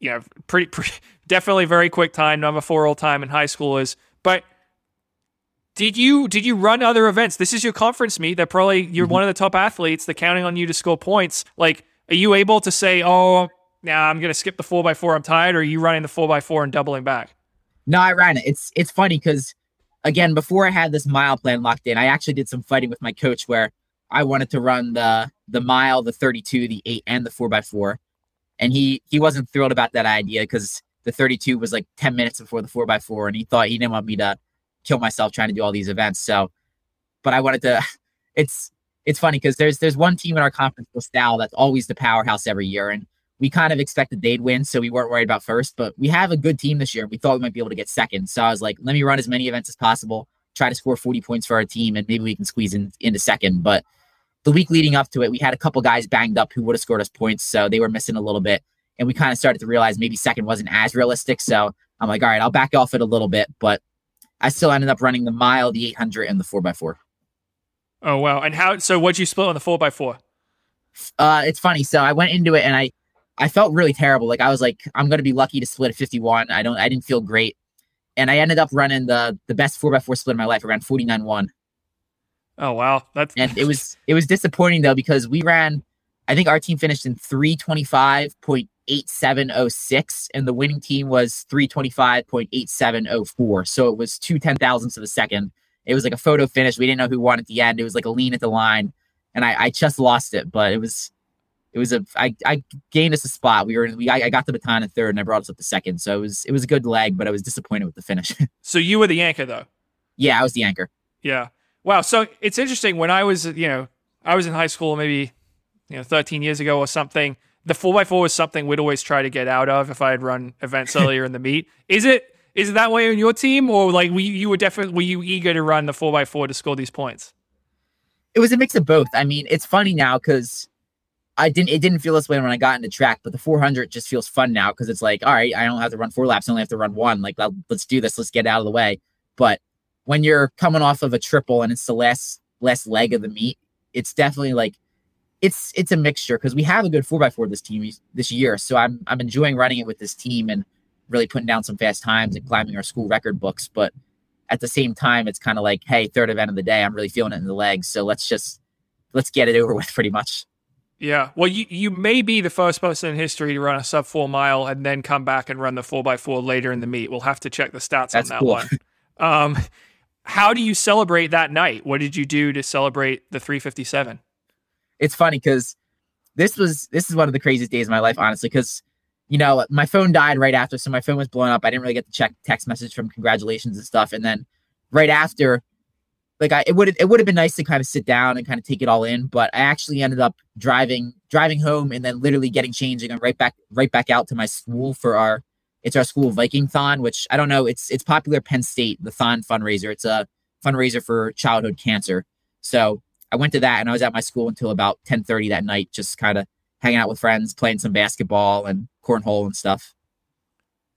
you know, pretty, pretty, definitely very quick time, number four all time in high school is. But did you did you run other events? This is your conference meet. That probably you're one of the top athletes. They're counting on you to score points. Like, are you able to say, "Oh, now I'm going to skip the four by four. I'm tired," or are you running the four by four and doubling back? No, I ran it. It's it's funny because again, before I had this mile plan locked in, I actually did some fighting with my coach where I wanted to run the the mile, the 32, the eight, and the four by four, and he he wasn't thrilled about that idea because the 32 was like 10 minutes before the four by four, and he thought he didn't want me to kill myself trying to do all these events. So, but I wanted to. It's it's funny because there's there's one team in our conference, LaSalle, that's always the powerhouse every year, and we kind of expected they'd win, so we weren't worried about first. But we have a good team this year. We thought we might be able to get second, so I was like, let me run as many events as possible, try to score 40 points for our team, and maybe we can squeeze in into second. But the week leading up to it, we had a couple guys banged up who would have scored us points, so they were missing a little bit, and we kind of started to realize maybe second wasn't as realistic. So I'm like, all right, I'll back off it a little bit, but I still ended up running the mile, the 800, and the 4x4. Oh wow! And how? So what'd you split on the 4x4? uh it's funny so i went into it and i i felt really terrible like i was like i'm gonna be lucky to split a 51 i don't i didn't feel great and i ended up running the the best 4x4 split of my life around 49 1 Oh wow! That's and it was it was disappointing though because we ran i think our team finished in 325.8706 and the winning team was 325.8704 so it was two ten thousandths of a second it was like a photo finish we didn't know who won at the end it was like a lean at the line and I, I just lost it, but it was it was a I, I gained us a spot. We were we I, I got the baton in third and I brought us up to second. So it was it was a good leg, but I was disappointed with the finish. so you were the anchor though. yeah, I was the anchor. Yeah. Wow. So it's interesting. When I was, you know, I was in high school maybe, you know, 13 years ago or something. The four by four was something we'd always try to get out of if I had run events earlier in the meet. Is it is it that way on your team, or like we you were definitely were you eager to run the four by four to score these points? It was a mix of both. I mean, it's funny now because I didn't it didn't feel this way when I got into track, but the 400 just feels fun now because it's like, all right, I don't have to run four laps, I only have to run one. Like, let's do this, let's get out of the way. But when you're coming off of a triple and it's the last last leg of the meet, it's definitely like it's it's a mixture because we have a good four by four this team this year. So I'm I'm enjoying running it with this team and really putting down some fast times and climbing our school record books. But at the same time, it's kind of like, hey, third event of the day, I'm really feeling it in the legs. So let's just let's get it over with pretty much. Yeah. Well, you, you may be the first person in history to run a sub four mile and then come back and run the four by four later in the meet. We'll have to check the stats That's on that cool. one. Um, how do you celebrate that night? What did you do to celebrate the 357? It's funny because this was this is one of the craziest days of my life, honestly, because you know my phone died right after, so my phone was blown up. I didn't really get to check text message from congratulations and stuff, and then right after like I, it would it would have been nice to kind of sit down and kind of take it all in, but I actually ended up driving driving home and then literally getting changing and right back right back out to my school for our it's our school Viking Thon, which I don't know it's it's popular Penn State the Thon fundraiser. It's a fundraiser for childhood cancer. So I went to that and I was at my school until about ten thirty that night, just kind of hanging out with friends, playing some basketball and cornhole and stuff.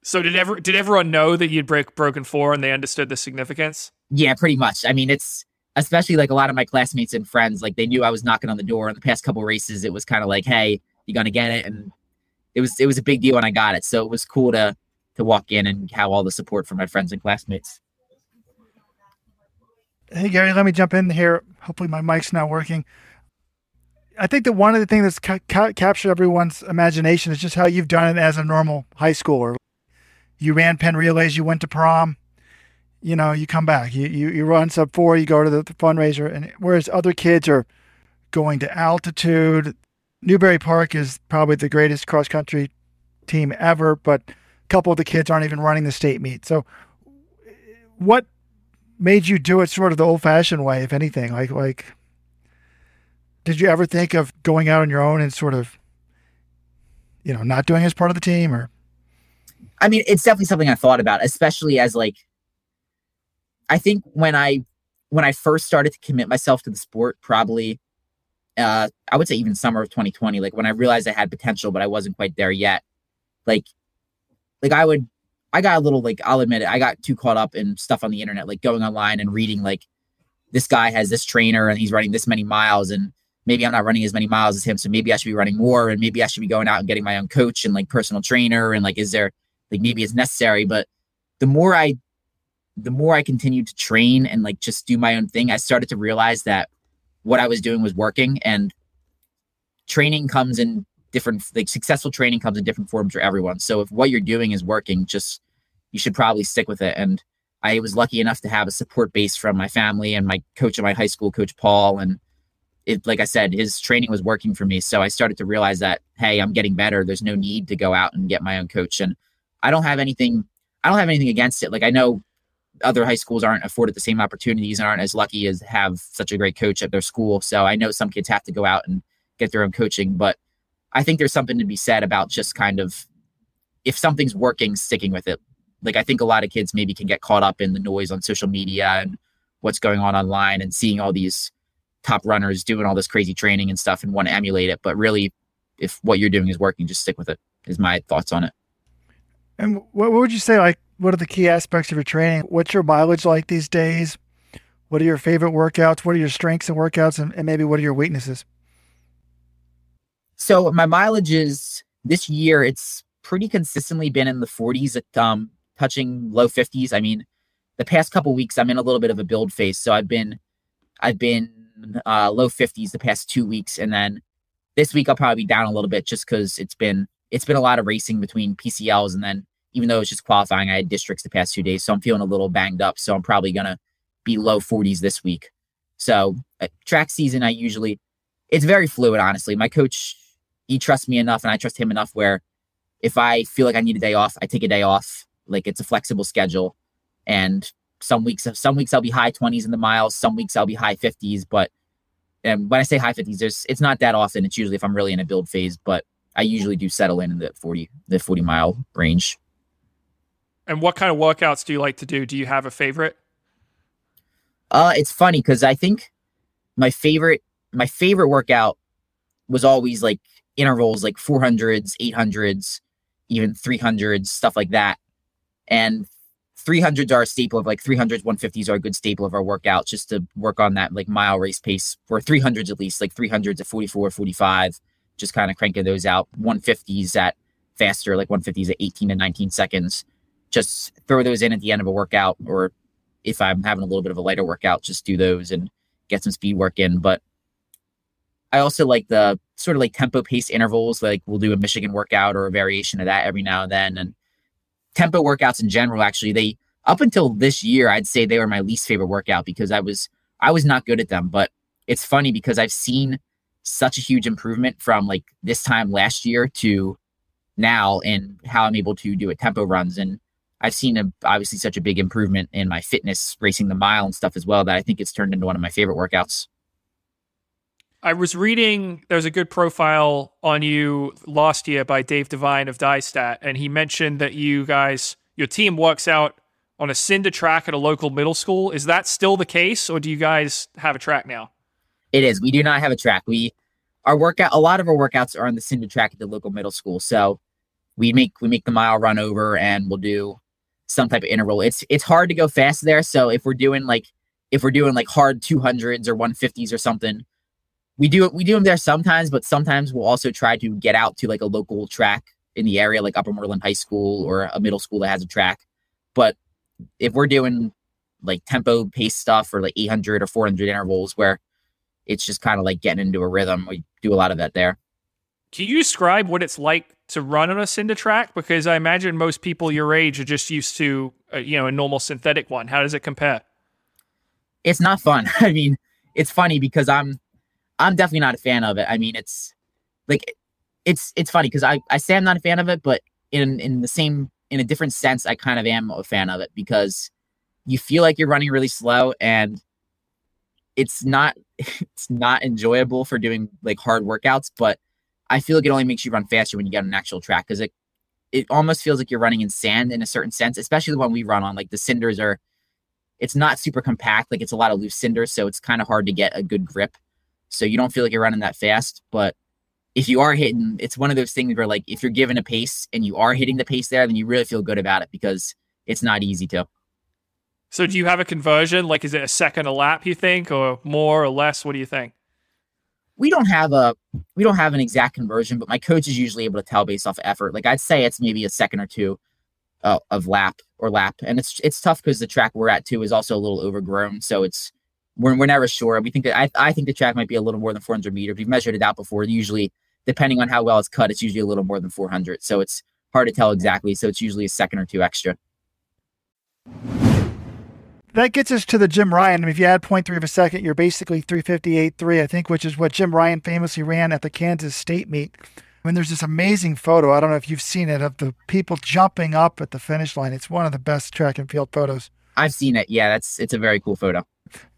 So did ever did everyone know that you'd break broken four and they understood the significance? Yeah, pretty much. I mean, it's especially like a lot of my classmates and friends, like they knew I was knocking on the door in the past couple races. It was kind of like, hey, you gonna get it? And it was it was a big deal when I got it. So it was cool to to walk in and have all the support from my friends and classmates. Hey Gary, let me jump in here. Hopefully my mic's not working. I think that one of the things that's ca- ca- captured everyone's imagination is just how you've done it as a normal high schooler. You ran Penn Relays, you went to prom, you know, you come back, you you, you run sub four, you go to the, the fundraiser, and whereas other kids are going to altitude, Newbury Park is probably the greatest cross country team ever, but a couple of the kids aren't even running the state meet. So, what made you do it sort of the old fashioned way, if anything? Like like did you ever think of going out on your own and sort of you know, not doing as part of the team or I mean, it's definitely something I thought about, especially as like I think when I when I first started to commit myself to the sport, probably uh I would say even summer of 2020, like when I realized I had potential, but I wasn't quite there yet. Like like I would I got a little like I'll admit it, I got too caught up in stuff on the internet, like going online and reading like this guy has this trainer and he's running this many miles and maybe I'm not running as many miles as him, so maybe I should be running more and maybe I should be going out and getting my own coach and like personal trainer and like is there like maybe it's necessary, but the more I the more I continued to train and like just do my own thing, I started to realize that what I was doing was working and training comes in different like successful training comes in different forms for everyone. So if what you're doing is working, just you should probably stick with it. And I was lucky enough to have a support base from my family and my coach at my high school, Coach Paul. And it like I said, his training was working for me. So I started to realize that, hey, I'm getting better. There's no need to go out and get my own coach. And I don't have anything I don't have anything against it. Like I know other high schools aren't afforded the same opportunities and aren't as lucky as have such a great coach at their school. So I know some kids have to go out and get their own coaching, but I think there's something to be said about just kind of if something's working, sticking with it. Like I think a lot of kids maybe can get caught up in the noise on social media and what's going on online and seeing all these top runners doing all this crazy training and stuff and want to emulate it. But really, if what you're doing is working, just stick with it. Is my thoughts on it. and what, would you say like what are the key aspects of your training? What's your mileage like these days? What are your favorite workouts? What are your strengths and workouts and, and maybe what are your weaknesses? So my mileage is this year. It's pretty consistently been in the 40s, um, touching low 50s. I mean, the past couple weeks I'm in a little bit of a build phase, so I've been, I've been uh, low 50s the past two weeks, and then this week I'll probably be down a little bit just because it's been it's been a lot of racing between PCLs, and then even though it's just qualifying, I had districts the past two days, so I'm feeling a little banged up. So I'm probably gonna be low 40s this week. So uh, track season, I usually it's very fluid. Honestly, my coach he trusts me enough, and I trust him enough where if I feel like I need a day off, I take a day off. Like it's a flexible schedule, and some weeks some weeks I'll be high 20s in the miles, some weeks I'll be high 50s, but and when I say high 50s, there's it's not that often. It's usually if I'm really in a build phase, but I usually do settle in in the 40 the 40 mile range. And what kind of workouts do you like to do? Do you have a favorite? Uh, it's funny because I think my favorite my favorite workout was always like intervals like 400s, 800s, even 300s, stuff like that. And 300s are a staple of like 300s, 150s are a good staple of our workout just to work on that like mile race pace for 300s at least, like 300s at 44, 45, just kind of cranking those out. 150s at faster, like 150s at 18 to 19 seconds. Just throw those in at the end of a workout, or if I'm having a little bit of a lighter workout, just do those and get some speed work in. But I also like the sort of like tempo pace intervals. Like we'll do a Michigan workout or a variation of that every now and then. And tempo workouts in general, actually, they up until this year, I'd say they were my least favorite workout because I was I was not good at them. But it's funny because I've seen such a huge improvement from like this time last year to now in how I'm able to do a tempo runs. And I've seen a, obviously such a big improvement in my fitness racing the mile and stuff as well that I think it's turned into one of my favorite workouts. I was reading there's a good profile on you last year by Dave Devine of DyeStat, and he mentioned that you guys, your team works out on a cinder track at a local middle school. Is that still the case, or do you guys have a track now? It is. We do not have a track. We our workout a lot of our workouts are on the cinder track at the local middle school. So we make we make the mile run over and we'll do some type of interval. It's it's hard to go fast there. So if we're doing like if we're doing like hard 200s or 150s or something, we do we do them there sometimes, but sometimes we'll also try to get out to like a local track in the area, like Upper Moreland High School or a middle school that has a track. But if we're doing like tempo pace stuff or like 800 or 400 intervals where it's just kind of like getting into a rhythm, we do a lot of that there. Can you describe what it's like to run on a cinder track? Because I imagine most people your age are just used to, uh, you know, a normal synthetic one. How does it compare? It's not fun. I mean, it's funny because I'm I'm definitely not a fan of it. I mean, it's like it's it's funny because I I say I'm not a fan of it, but in in the same in a different sense, I kind of am a fan of it because you feel like you're running really slow and it's not it's not enjoyable for doing like hard workouts, but I feel like it only makes you run faster when you get on an actual track because it it almost feels like you're running in sand in a certain sense, especially the one we run on. Like the cinders are, it's not super compact. Like it's a lot of loose cinders, so it's kind of hard to get a good grip so you don't feel like you're running that fast. But if you are hitting, it's one of those things where like if you're given a pace and you are hitting the pace there, then you really feel good about it because it's not easy to. So do you have a conversion? Like is it a second a lap you think or more or less? What do you think? We don't have a we don't have an exact conversion, but my coach is usually able to tell based off effort. Like I'd say it's maybe a second or two uh, of lap or lap, and it's it's tough because the track we're at too is also a little overgrown, so it's we're, we're never sure. We think that I, I think the track might be a little more than 400 meters. We've measured it out before. Usually, depending on how well it's cut, it's usually a little more than 400. So it's hard to tell exactly. So it's usually a second or two extra. That gets us to the Jim Ryun. I mean, if you add 0.3 of a second, you're basically 358.3, I think, which is what Jim Ryun famously ran at the Kansas State meet. I mean, there's this amazing photo. I don't know if you've seen it of the people jumping up at the finish line. It's one of the best track and field photos. I've seen it. Yeah, that's it's a very cool photo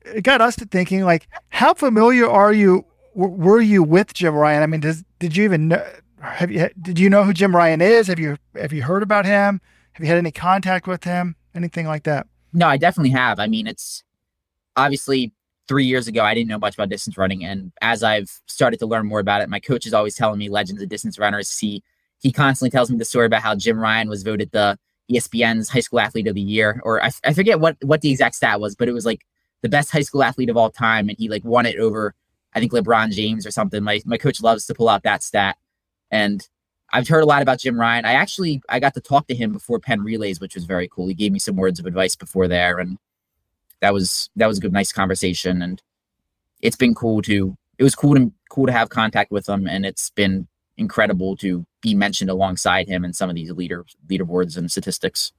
it got us to thinking like how familiar are you were you with Jim Ryun? I mean, does did you even know, have you did you know who Jim Ryun is? Have you have you heard about him? Have you had any contact with him? Anything like that? No, I definitely have. I mean, it's obviously three years ago I didn't know much about distance running, and as I've started to learn more about it, my coach is always telling me legends of distance runners. He he constantly tells me the story about how Jim Ryun was voted the ESPN's High School Athlete of the Year, or I, I forget what what the exact stat was, but it was like the best high school athlete of all time, and he like won it over I think LeBron James or something. My my coach loves to pull out that stat, and I've heard a lot about Jim Ryun. I actually I got to talk to him before Penn Relays, which was very cool. He gave me some words of advice before there, and that was that was a good, nice conversation. And it's been cool to it was cool to cool to have contact with him, and it's been incredible to be mentioned alongside him in some of these leader leaderboards and statistics.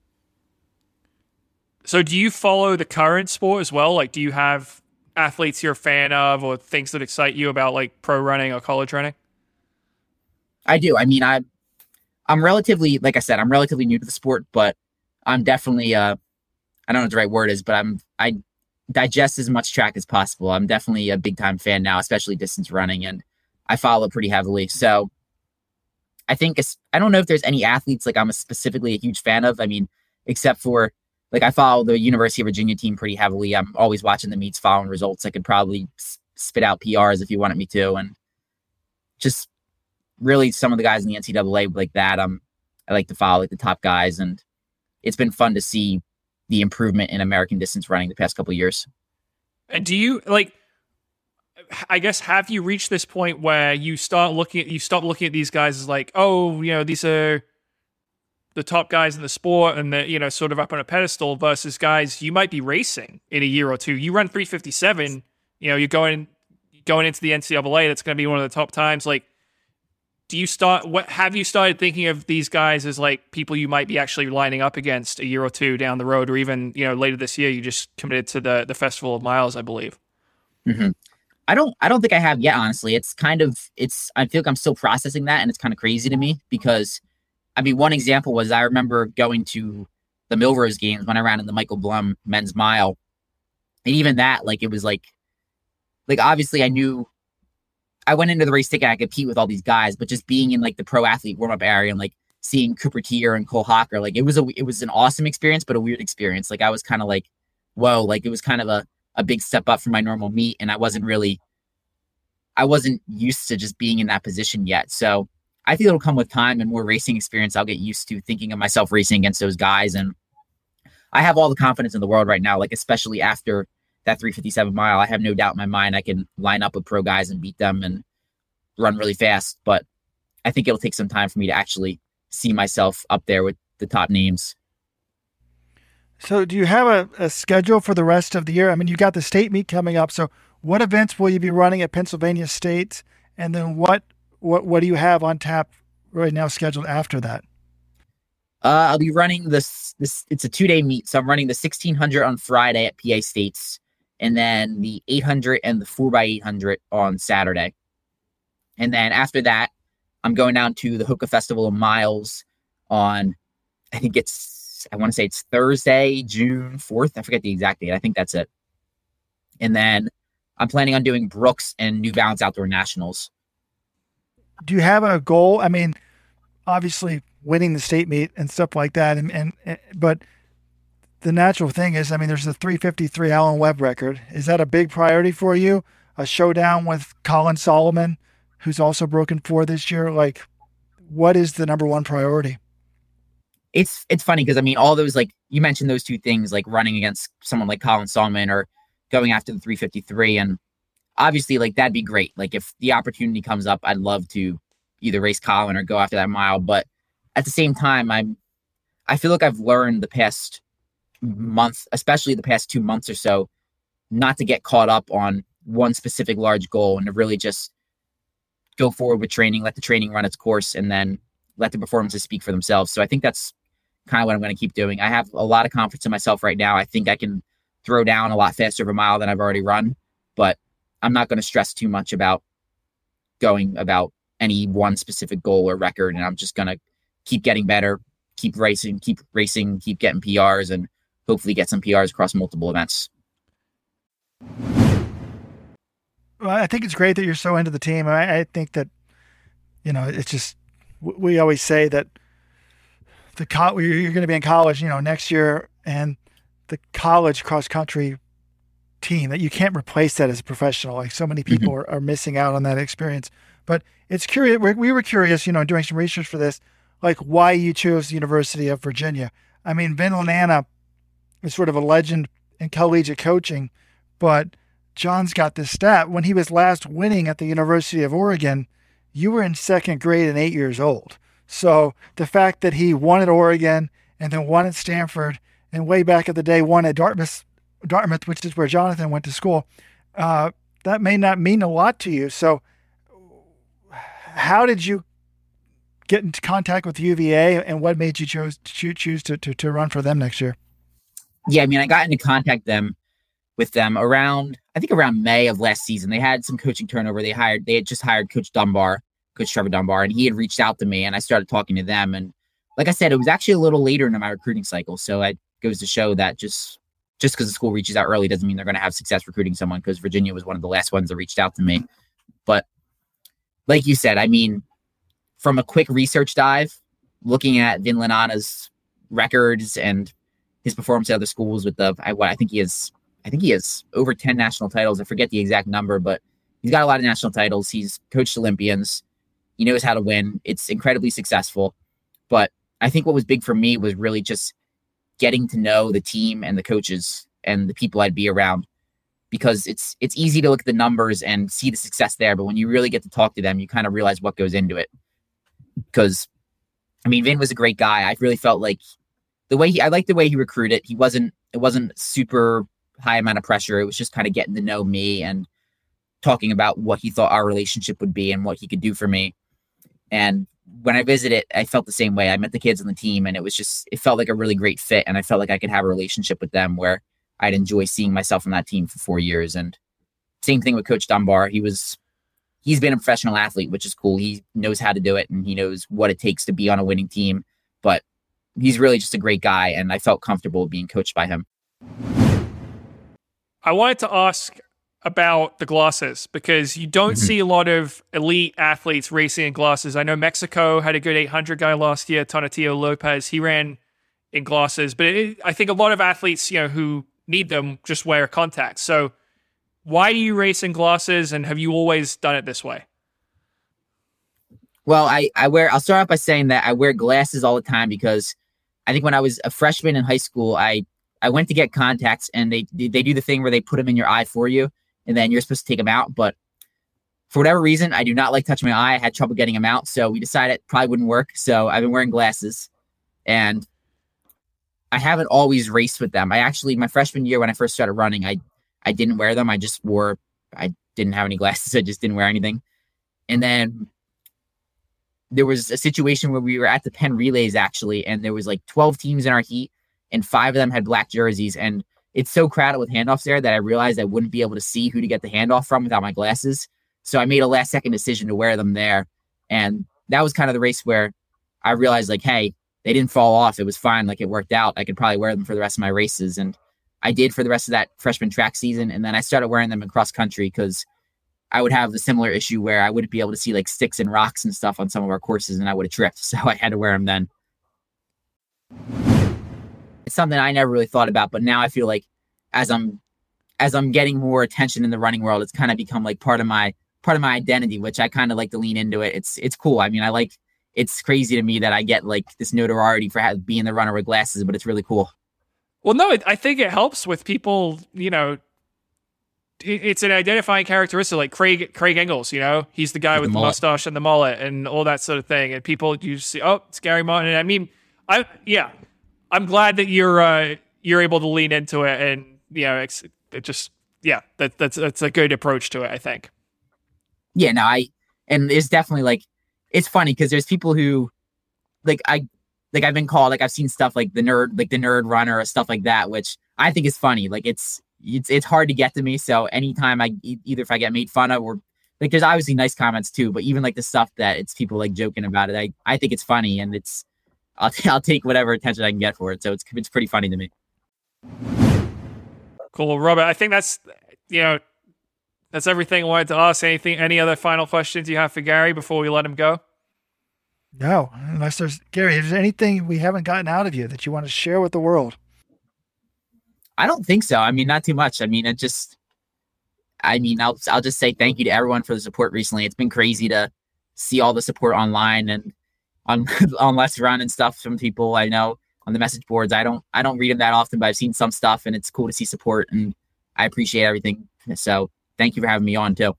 So, do you follow the current sport as well? Like, do you have athletes you're a fan of or things that excite you about like pro running or college running? I do. I mean, I, I'm relatively, like I said, I'm relatively new to the sport, but I'm definitely, uh, I don't know what the right word is, but I'm I digest as much track as possible. I'm definitely a big time fan now, especially distance running, and I follow pretty heavily. So I think I don't know if there's any athletes like I'm specifically a huge fan of. I mean, except for like I follow the University of Virginia team pretty heavily. I'm always watching the meets, following results. I could probably spit out PRs if you wanted me to, and just really some of the guys in the NCAA like that. Um, I like to follow like the top guys, and it's been fun to see the improvement in American distance running the past couple years. And do you like? I guess have you reached this point where you start looking at you stop looking at these guys as like, oh, you know, these are the top guys in the sport and they're, you know, sort of up on a pedestal versus guys you might be racing in a year or two. You run 357, you know, you're going going into the NCAA, that's going to be one of the top times. Like, do you start what have you started thinking of these guys as like people you might be actually lining up against a year or two down the road or even you know later this year you just committed to the the festival of miles i believe mm-hmm. i don't i don't think i have yet honestly it's kind of it's i feel like i'm still processing that and it's kind of crazy to me because i mean one example was i remember going to the millrose games when i ran in the michael blum men's mile and even that like it was like like obviously i knew I went into the race thinking I could compete with all these guys, but just being in like the pro athlete warm up area and like seeing Cooper Teare and Cole Hocker, like it was a it was an awesome experience, but a weird experience. Like I was kind of like, whoa, like it was kind of a a big step up from my normal meet, and I wasn't really, I wasn't used to just being in that position yet. So I think it'll come with time and more racing experience. I'll get used to thinking of myself racing against those guys, and I have all the confidence in the world right now. Like especially after that 357 mile, I have no doubt in my mind I can line up with pro guys and beat them and run really fast. But I think it'll take some time for me to actually see myself up there with the top names. So, do you have a, a schedule for the rest of the year? I mean, you got the state meet coming up. So, what events will you be running at Pennsylvania State? And then what what what do you have on tap right now scheduled after that? Uh, I'll be running this. This it's a two day meet, so I'm running the 1600 on Friday at PA States, and then the 800 and the 4x800 on Saturday. And then after that, I'm going down to the Hoka Festival of Miles on, I think it's, I want to say it's Thursday, June 4th. I forget the exact date. I think that's it. And then I'm planning on doing Brooks and New Balance Outdoor Nationals. Do you have a goal? I mean, obviously winning the state meet and stuff like that. And, and, and but the natural thing is, I mean, there's the 353 Alan Webb record. Is that a big priority for you? A showdown with Colin Sahlman, who's also broken four this year. Like, what is the number one priority? It's it's funny because I mean, all those like you mentioned those two things, like running against someone like Colin Sahlman or going after the 353, and obviously, like that'd be great. Like if the opportunity comes up, I'd love to either race Colin or go after that mile. But at the same time, I'm I feel like I've learned the past Mm-hmm. month, especially the past two months or so, not to get caught up on one specific large goal and to really just go forward with training, let the training run its course, and then let the performances speak for themselves. So I think that's kind of what I'm going to keep doing. I have a lot of confidence in myself right now. I think I can throw down a lot faster of a mile than I've already run, but I'm not going to stress too much about going about any one specific goal or record. And I'm just going to keep getting better, keep racing, keep racing, keep getting PRs, and hopefully get some PRs across multiple events. Well, I think it's great that you're so into the team. I, I think that, you know, it's just, we always say that the co- you're going to be in college, you know, next year, and the college cross country team that you can't replace that as a professional. Like so many people mm-hmm. are, are missing out on that experience. But it's curious. We were curious, you know, doing some research for this, like why you chose the University of Virginia. I mean, Vin Lananna is sort of a legend in collegiate coaching, but John's got this stat. When he was last winning at the University of Oregon, you were in second grade and eight years old. So the fact that he won at Oregon and then won at Stanford and way back at the day won at Dartmouth, Dartmouth, which is where Jonathan went to school, uh, that may not mean a lot to you. So, how did you get into contact with UVA, and what made you choose choose to, to, to run for them next year? Yeah, I mean, I got into contact them with them around I think around May of last season. They had some coaching turnover. They hired they had just hired Coach Dunbar, Coach Trevor Dunbar, and he had reached out to me and I started talking to them. And like I said, it was actually a little later in my recruiting cycle. So it goes to show that just just because the school reaches out early doesn't mean they're going to have success recruiting someone because Virginia was one of the last ones that reached out to me. But like you said, I mean, from a quick research dive, looking at Vin Lananna's records and his performance at other schools with the I, what I think he has I think he has over 10 national titles. I forget the exact number, but he's got a lot of national titles. He's coached Olympians. He knows how to win. It's incredibly successful. But I think what was big for me was really just getting to know the team and the coaches and the people I'd be around because it's it's easy to look at the numbers and see the success there, but when you really get to talk to them, you kind of realize what goes into it. Because I mean, Vin was a great guy. I really felt like the way he I liked the way he recruited. He wasn't it wasn't super high amount of pressure. It was just kind of getting to know me and talking about what he thought our relationship would be and what he could do for me. And when I visited, I felt the same way. I met the kids on the team, and it was just it felt like a really great fit, and I felt like I could have a relationship with them where I'd enjoy seeing myself on that team for four years. And same thing with Coach Dunbar. He was he's been a professional athlete, which is cool. He knows how to do it, and he knows what it takes to be on a winning team. But he's really just a great guy, and I felt comfortable being coached by him. I wanted to ask about the glasses because you don't Mm-hmm. see a lot of elite athletes racing in glasses. I know Mexico had a good 800 guy last year, Tonatiu Lopez. He ran in glasses, but it, I think a lot of athletes, you know, who need them just wear contacts. So, why do you race in glasses, and have you always done it this way? Well, I, I wear, I'll start off by saying that I wear glasses all the time because I think when I was a freshman in high school, I, I went to get contacts and they, they do the thing where they put them in your eye for you and then you're supposed to take them out. But for whatever reason, I do not like touching my eye. I had trouble getting them out. So we decided it probably wouldn't work. So I've been wearing glasses and I haven't always raced with them. I actually, my freshman year when I first started running, I, I didn't wear them. I just wore, I didn't have any glasses. I just didn't wear anything. And then there was a situation where we were at the Penn relays actually, and there was like 12 teams in our heat, and five of them had black jerseys. And it's so crowded with handoffs there that I realized I wouldn't be able to see who to get the handoff from without my glasses. So I made a last second decision to wear them there. And that was kind of the race where I realized, like, hey, they didn't fall off. It was fine. Like, it worked out. I could probably wear them for the rest of my races. And I did for the rest of that freshman track season. And then I started wearing them in cross country because I would have the similar issue where I wouldn't be able to see like sticks and rocks and stuff on some of our courses and I would have tripped. So I had to wear them then. It's something I never really thought about, but now I feel like as I'm as I'm getting more attention in the running world, it's kind of become like part of my part of my identity, which I kind of like to lean into it. It's it's cool. I mean, I like it's crazy to me that I get like this notoriety for being the runner with glasses, but it's really cool. Well, no, I think it helps with people. You know, it's an identifying characteristic, like Craig Craig Engels. You know, he's the guy With with the the mustache and the mullet and all that sort of thing. And people you see, oh, it's Gary Martin. I mean, I yeah, I'm glad that you're uh, you're able to lean into it, and you know, it's it just yeah, that that's that's a good approach to it. I think. yeah, no, I and it's definitely like it's funny because there's people who like I like I've been called like I've seen stuff like the nerd like the nerd runner or stuff like that, which I think is funny. Like it's it's it's hard to get to me. So anytime I e- either if I get made fun of or like there's obviously nice comments too, but even like the stuff that it's people like joking about it, I I think it's funny and it's I'll I'll take whatever attention I can get for it. So it's it's pretty funny to me. Cool, Robert. I think that's you know that's everything I wanted to ask. Anything? Any other final questions you have for Gary before we let him go? No, unless there's Gary, is there anything we haven't gotten out of you that you want to share with the world? I don't think so. I mean, not too much. I mean, it just, I mean, I'll I'll just say thank you to everyone for the support recently. It's been crazy to see all the support online and on on Let's Run and stuff from people I know on the message boards. I don't I don't read them that often, but I've seen some stuff and it's cool to see support and I appreciate everything. So thank you for having me on too.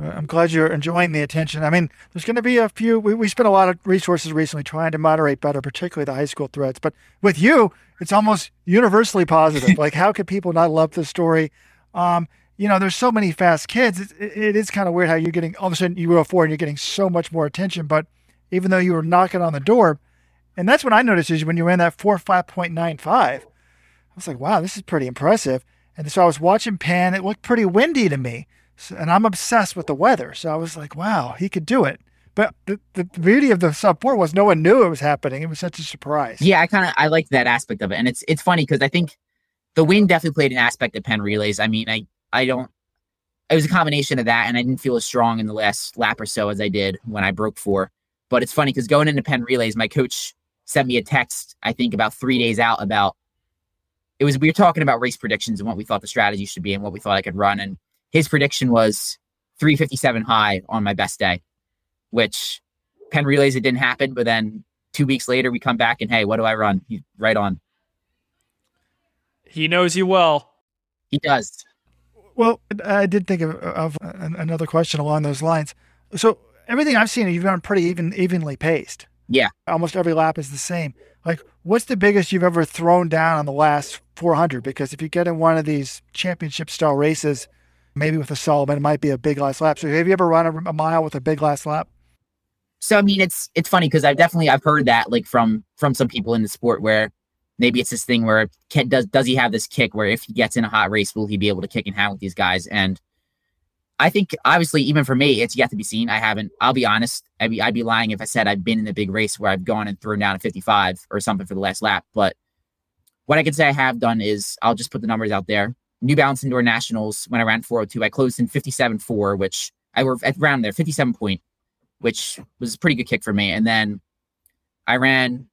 Uh, I'm glad you're enjoying the attention. I mean, there's going to be a few. We, we spent a lot of resources recently trying to moderate better, particularly the high school threats. But with you, it's almost universally positive. like, how could people not love this story? Um, you know, there's so many fast kids. It, it, is kind of weird how you're getting all of a sudden you go four and you're getting so much more attention. But even though you were knocking on the door, and that's what I noticed is when you ran that four five point nine five. I was like, wow, this is pretty impressive. And so I was watching Penn. It looked pretty windy to me. So, and I'm obsessed with the weather. So I was like, wow, he could do it. But the, the beauty of the sub four was no one knew it was happening. It was such a surprise. Yeah, I kind of I like that aspect of it, and it's it's funny because I think the wind definitely played an aspect of Penn relays. I mean, I I don't. It was a combination of that, and I didn't feel as strong in the last lap or so as I did when I broke four. But it's funny because going into Penn relays, my coach sent me a text. I think about three days out about it was we were talking about race predictions and what we thought the strategy should be and what we thought I could run, and his prediction was 357 high on my best day, which Penn relays it didn't happen, but then two weeks later we come back and hey, what do I run? He's right on. He knows you well. He does. Well, I did think of, of another question along those lines. So everything I've seen, you've gone pretty even evenly paced. Yeah. Almost every lap is the same. Like, what's the biggest you've ever thrown down on the last 400? Because if you get in one of these championship style races, maybe with a Sahlman, it might be a big last lap. So have you ever run a, a mile with a big last lap? So I mean, it's it's funny because I've definitely I've heard that like from from some people in the sport where maybe it's this thing where can, does does he have this kick where if he gets in a hot race will he be able to kick and hang with these guys and I think obviously even for me it's yet to be seen. I haven't. I'll be honest. I'd be I'd be lying if I said I've been in a big race where I've gone and thrown down a 55 or something for the last lap. But what I can say I have done is I'll just put the numbers out there. New Balance Indoor Nationals when I ran 402, I closed in 57.4, which I were at around there 57 point, which was a pretty good kick for me. And then I ran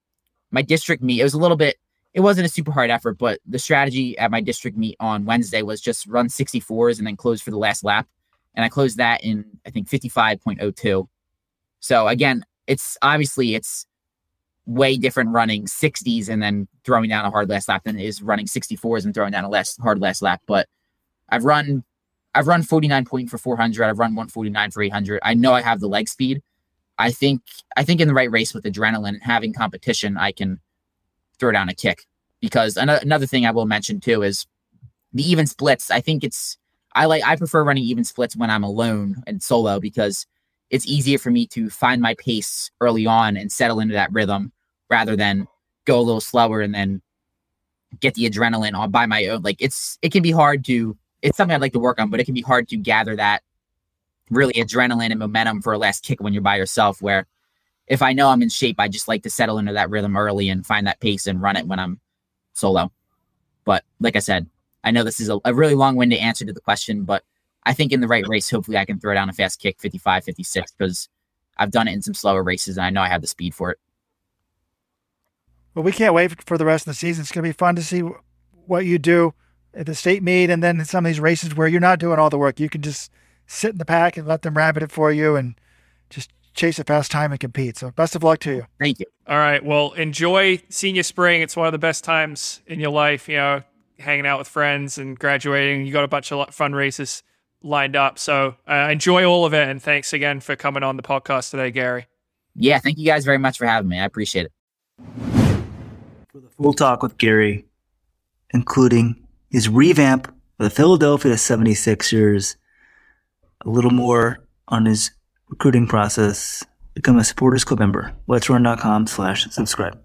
my district meet. It was a little bit. It wasn't a super hard effort, but the strategy at my district meet on Wednesday was just run 64s and then close for the last lap and I closed that in I think 55.02. So again, it's obviously it's way different running 60s and then throwing down a hard last lap than it is running 64s and throwing down a less hard last lap. But I've run I've run 49 point for 400. I've run 149 for 800. I know I have the leg speed. I think I think in the right race with adrenaline and having competition, I can throw down a kick. Because another thing I will mention too is the even splits. I think it's I like I prefer running even splits when I'm alone and solo because it's easier for me to find my pace early on and settle into that rhythm rather than go a little slower and then get the adrenaline on by my own. Like it's it can be hard to it's something I'd like to work on, but it can be hard to gather that really adrenaline and momentum for a last kick when you're by yourself. Where if I know I'm in shape, I just like to settle into that rhythm early and find that pace and run it when I'm solo. But like I said, I know this is a, a really long winded answer to the question, but I think in the right race, hopefully I can throw down a fast kick 55, 56, because I've done it in some slower races and I know I have the speed for it. Well, we can't wait for the rest of the season. It's going to be fun to see what you do at the state meet and then in some of these races where you're not doing all the work. You can just sit in the pack and let them rabbit it for you and just chase a fast time and compete. So best of luck to you. Thank you. All right. Well, enjoy senior spring. It's one of the best times in your life. You know, hanging out with friends and graduating. You got a bunch of fun races lined up. So uh, enjoy all of it. And thanks again for coming on the podcast today, Gary. Yeah, thank you guys very much for having me. I appreciate it. For the full talk with Gary, including his revamp of the Philadelphia 76ers, a little more on his recruiting process, become a Supporters Club member. Let'sRun.com slash subscribe.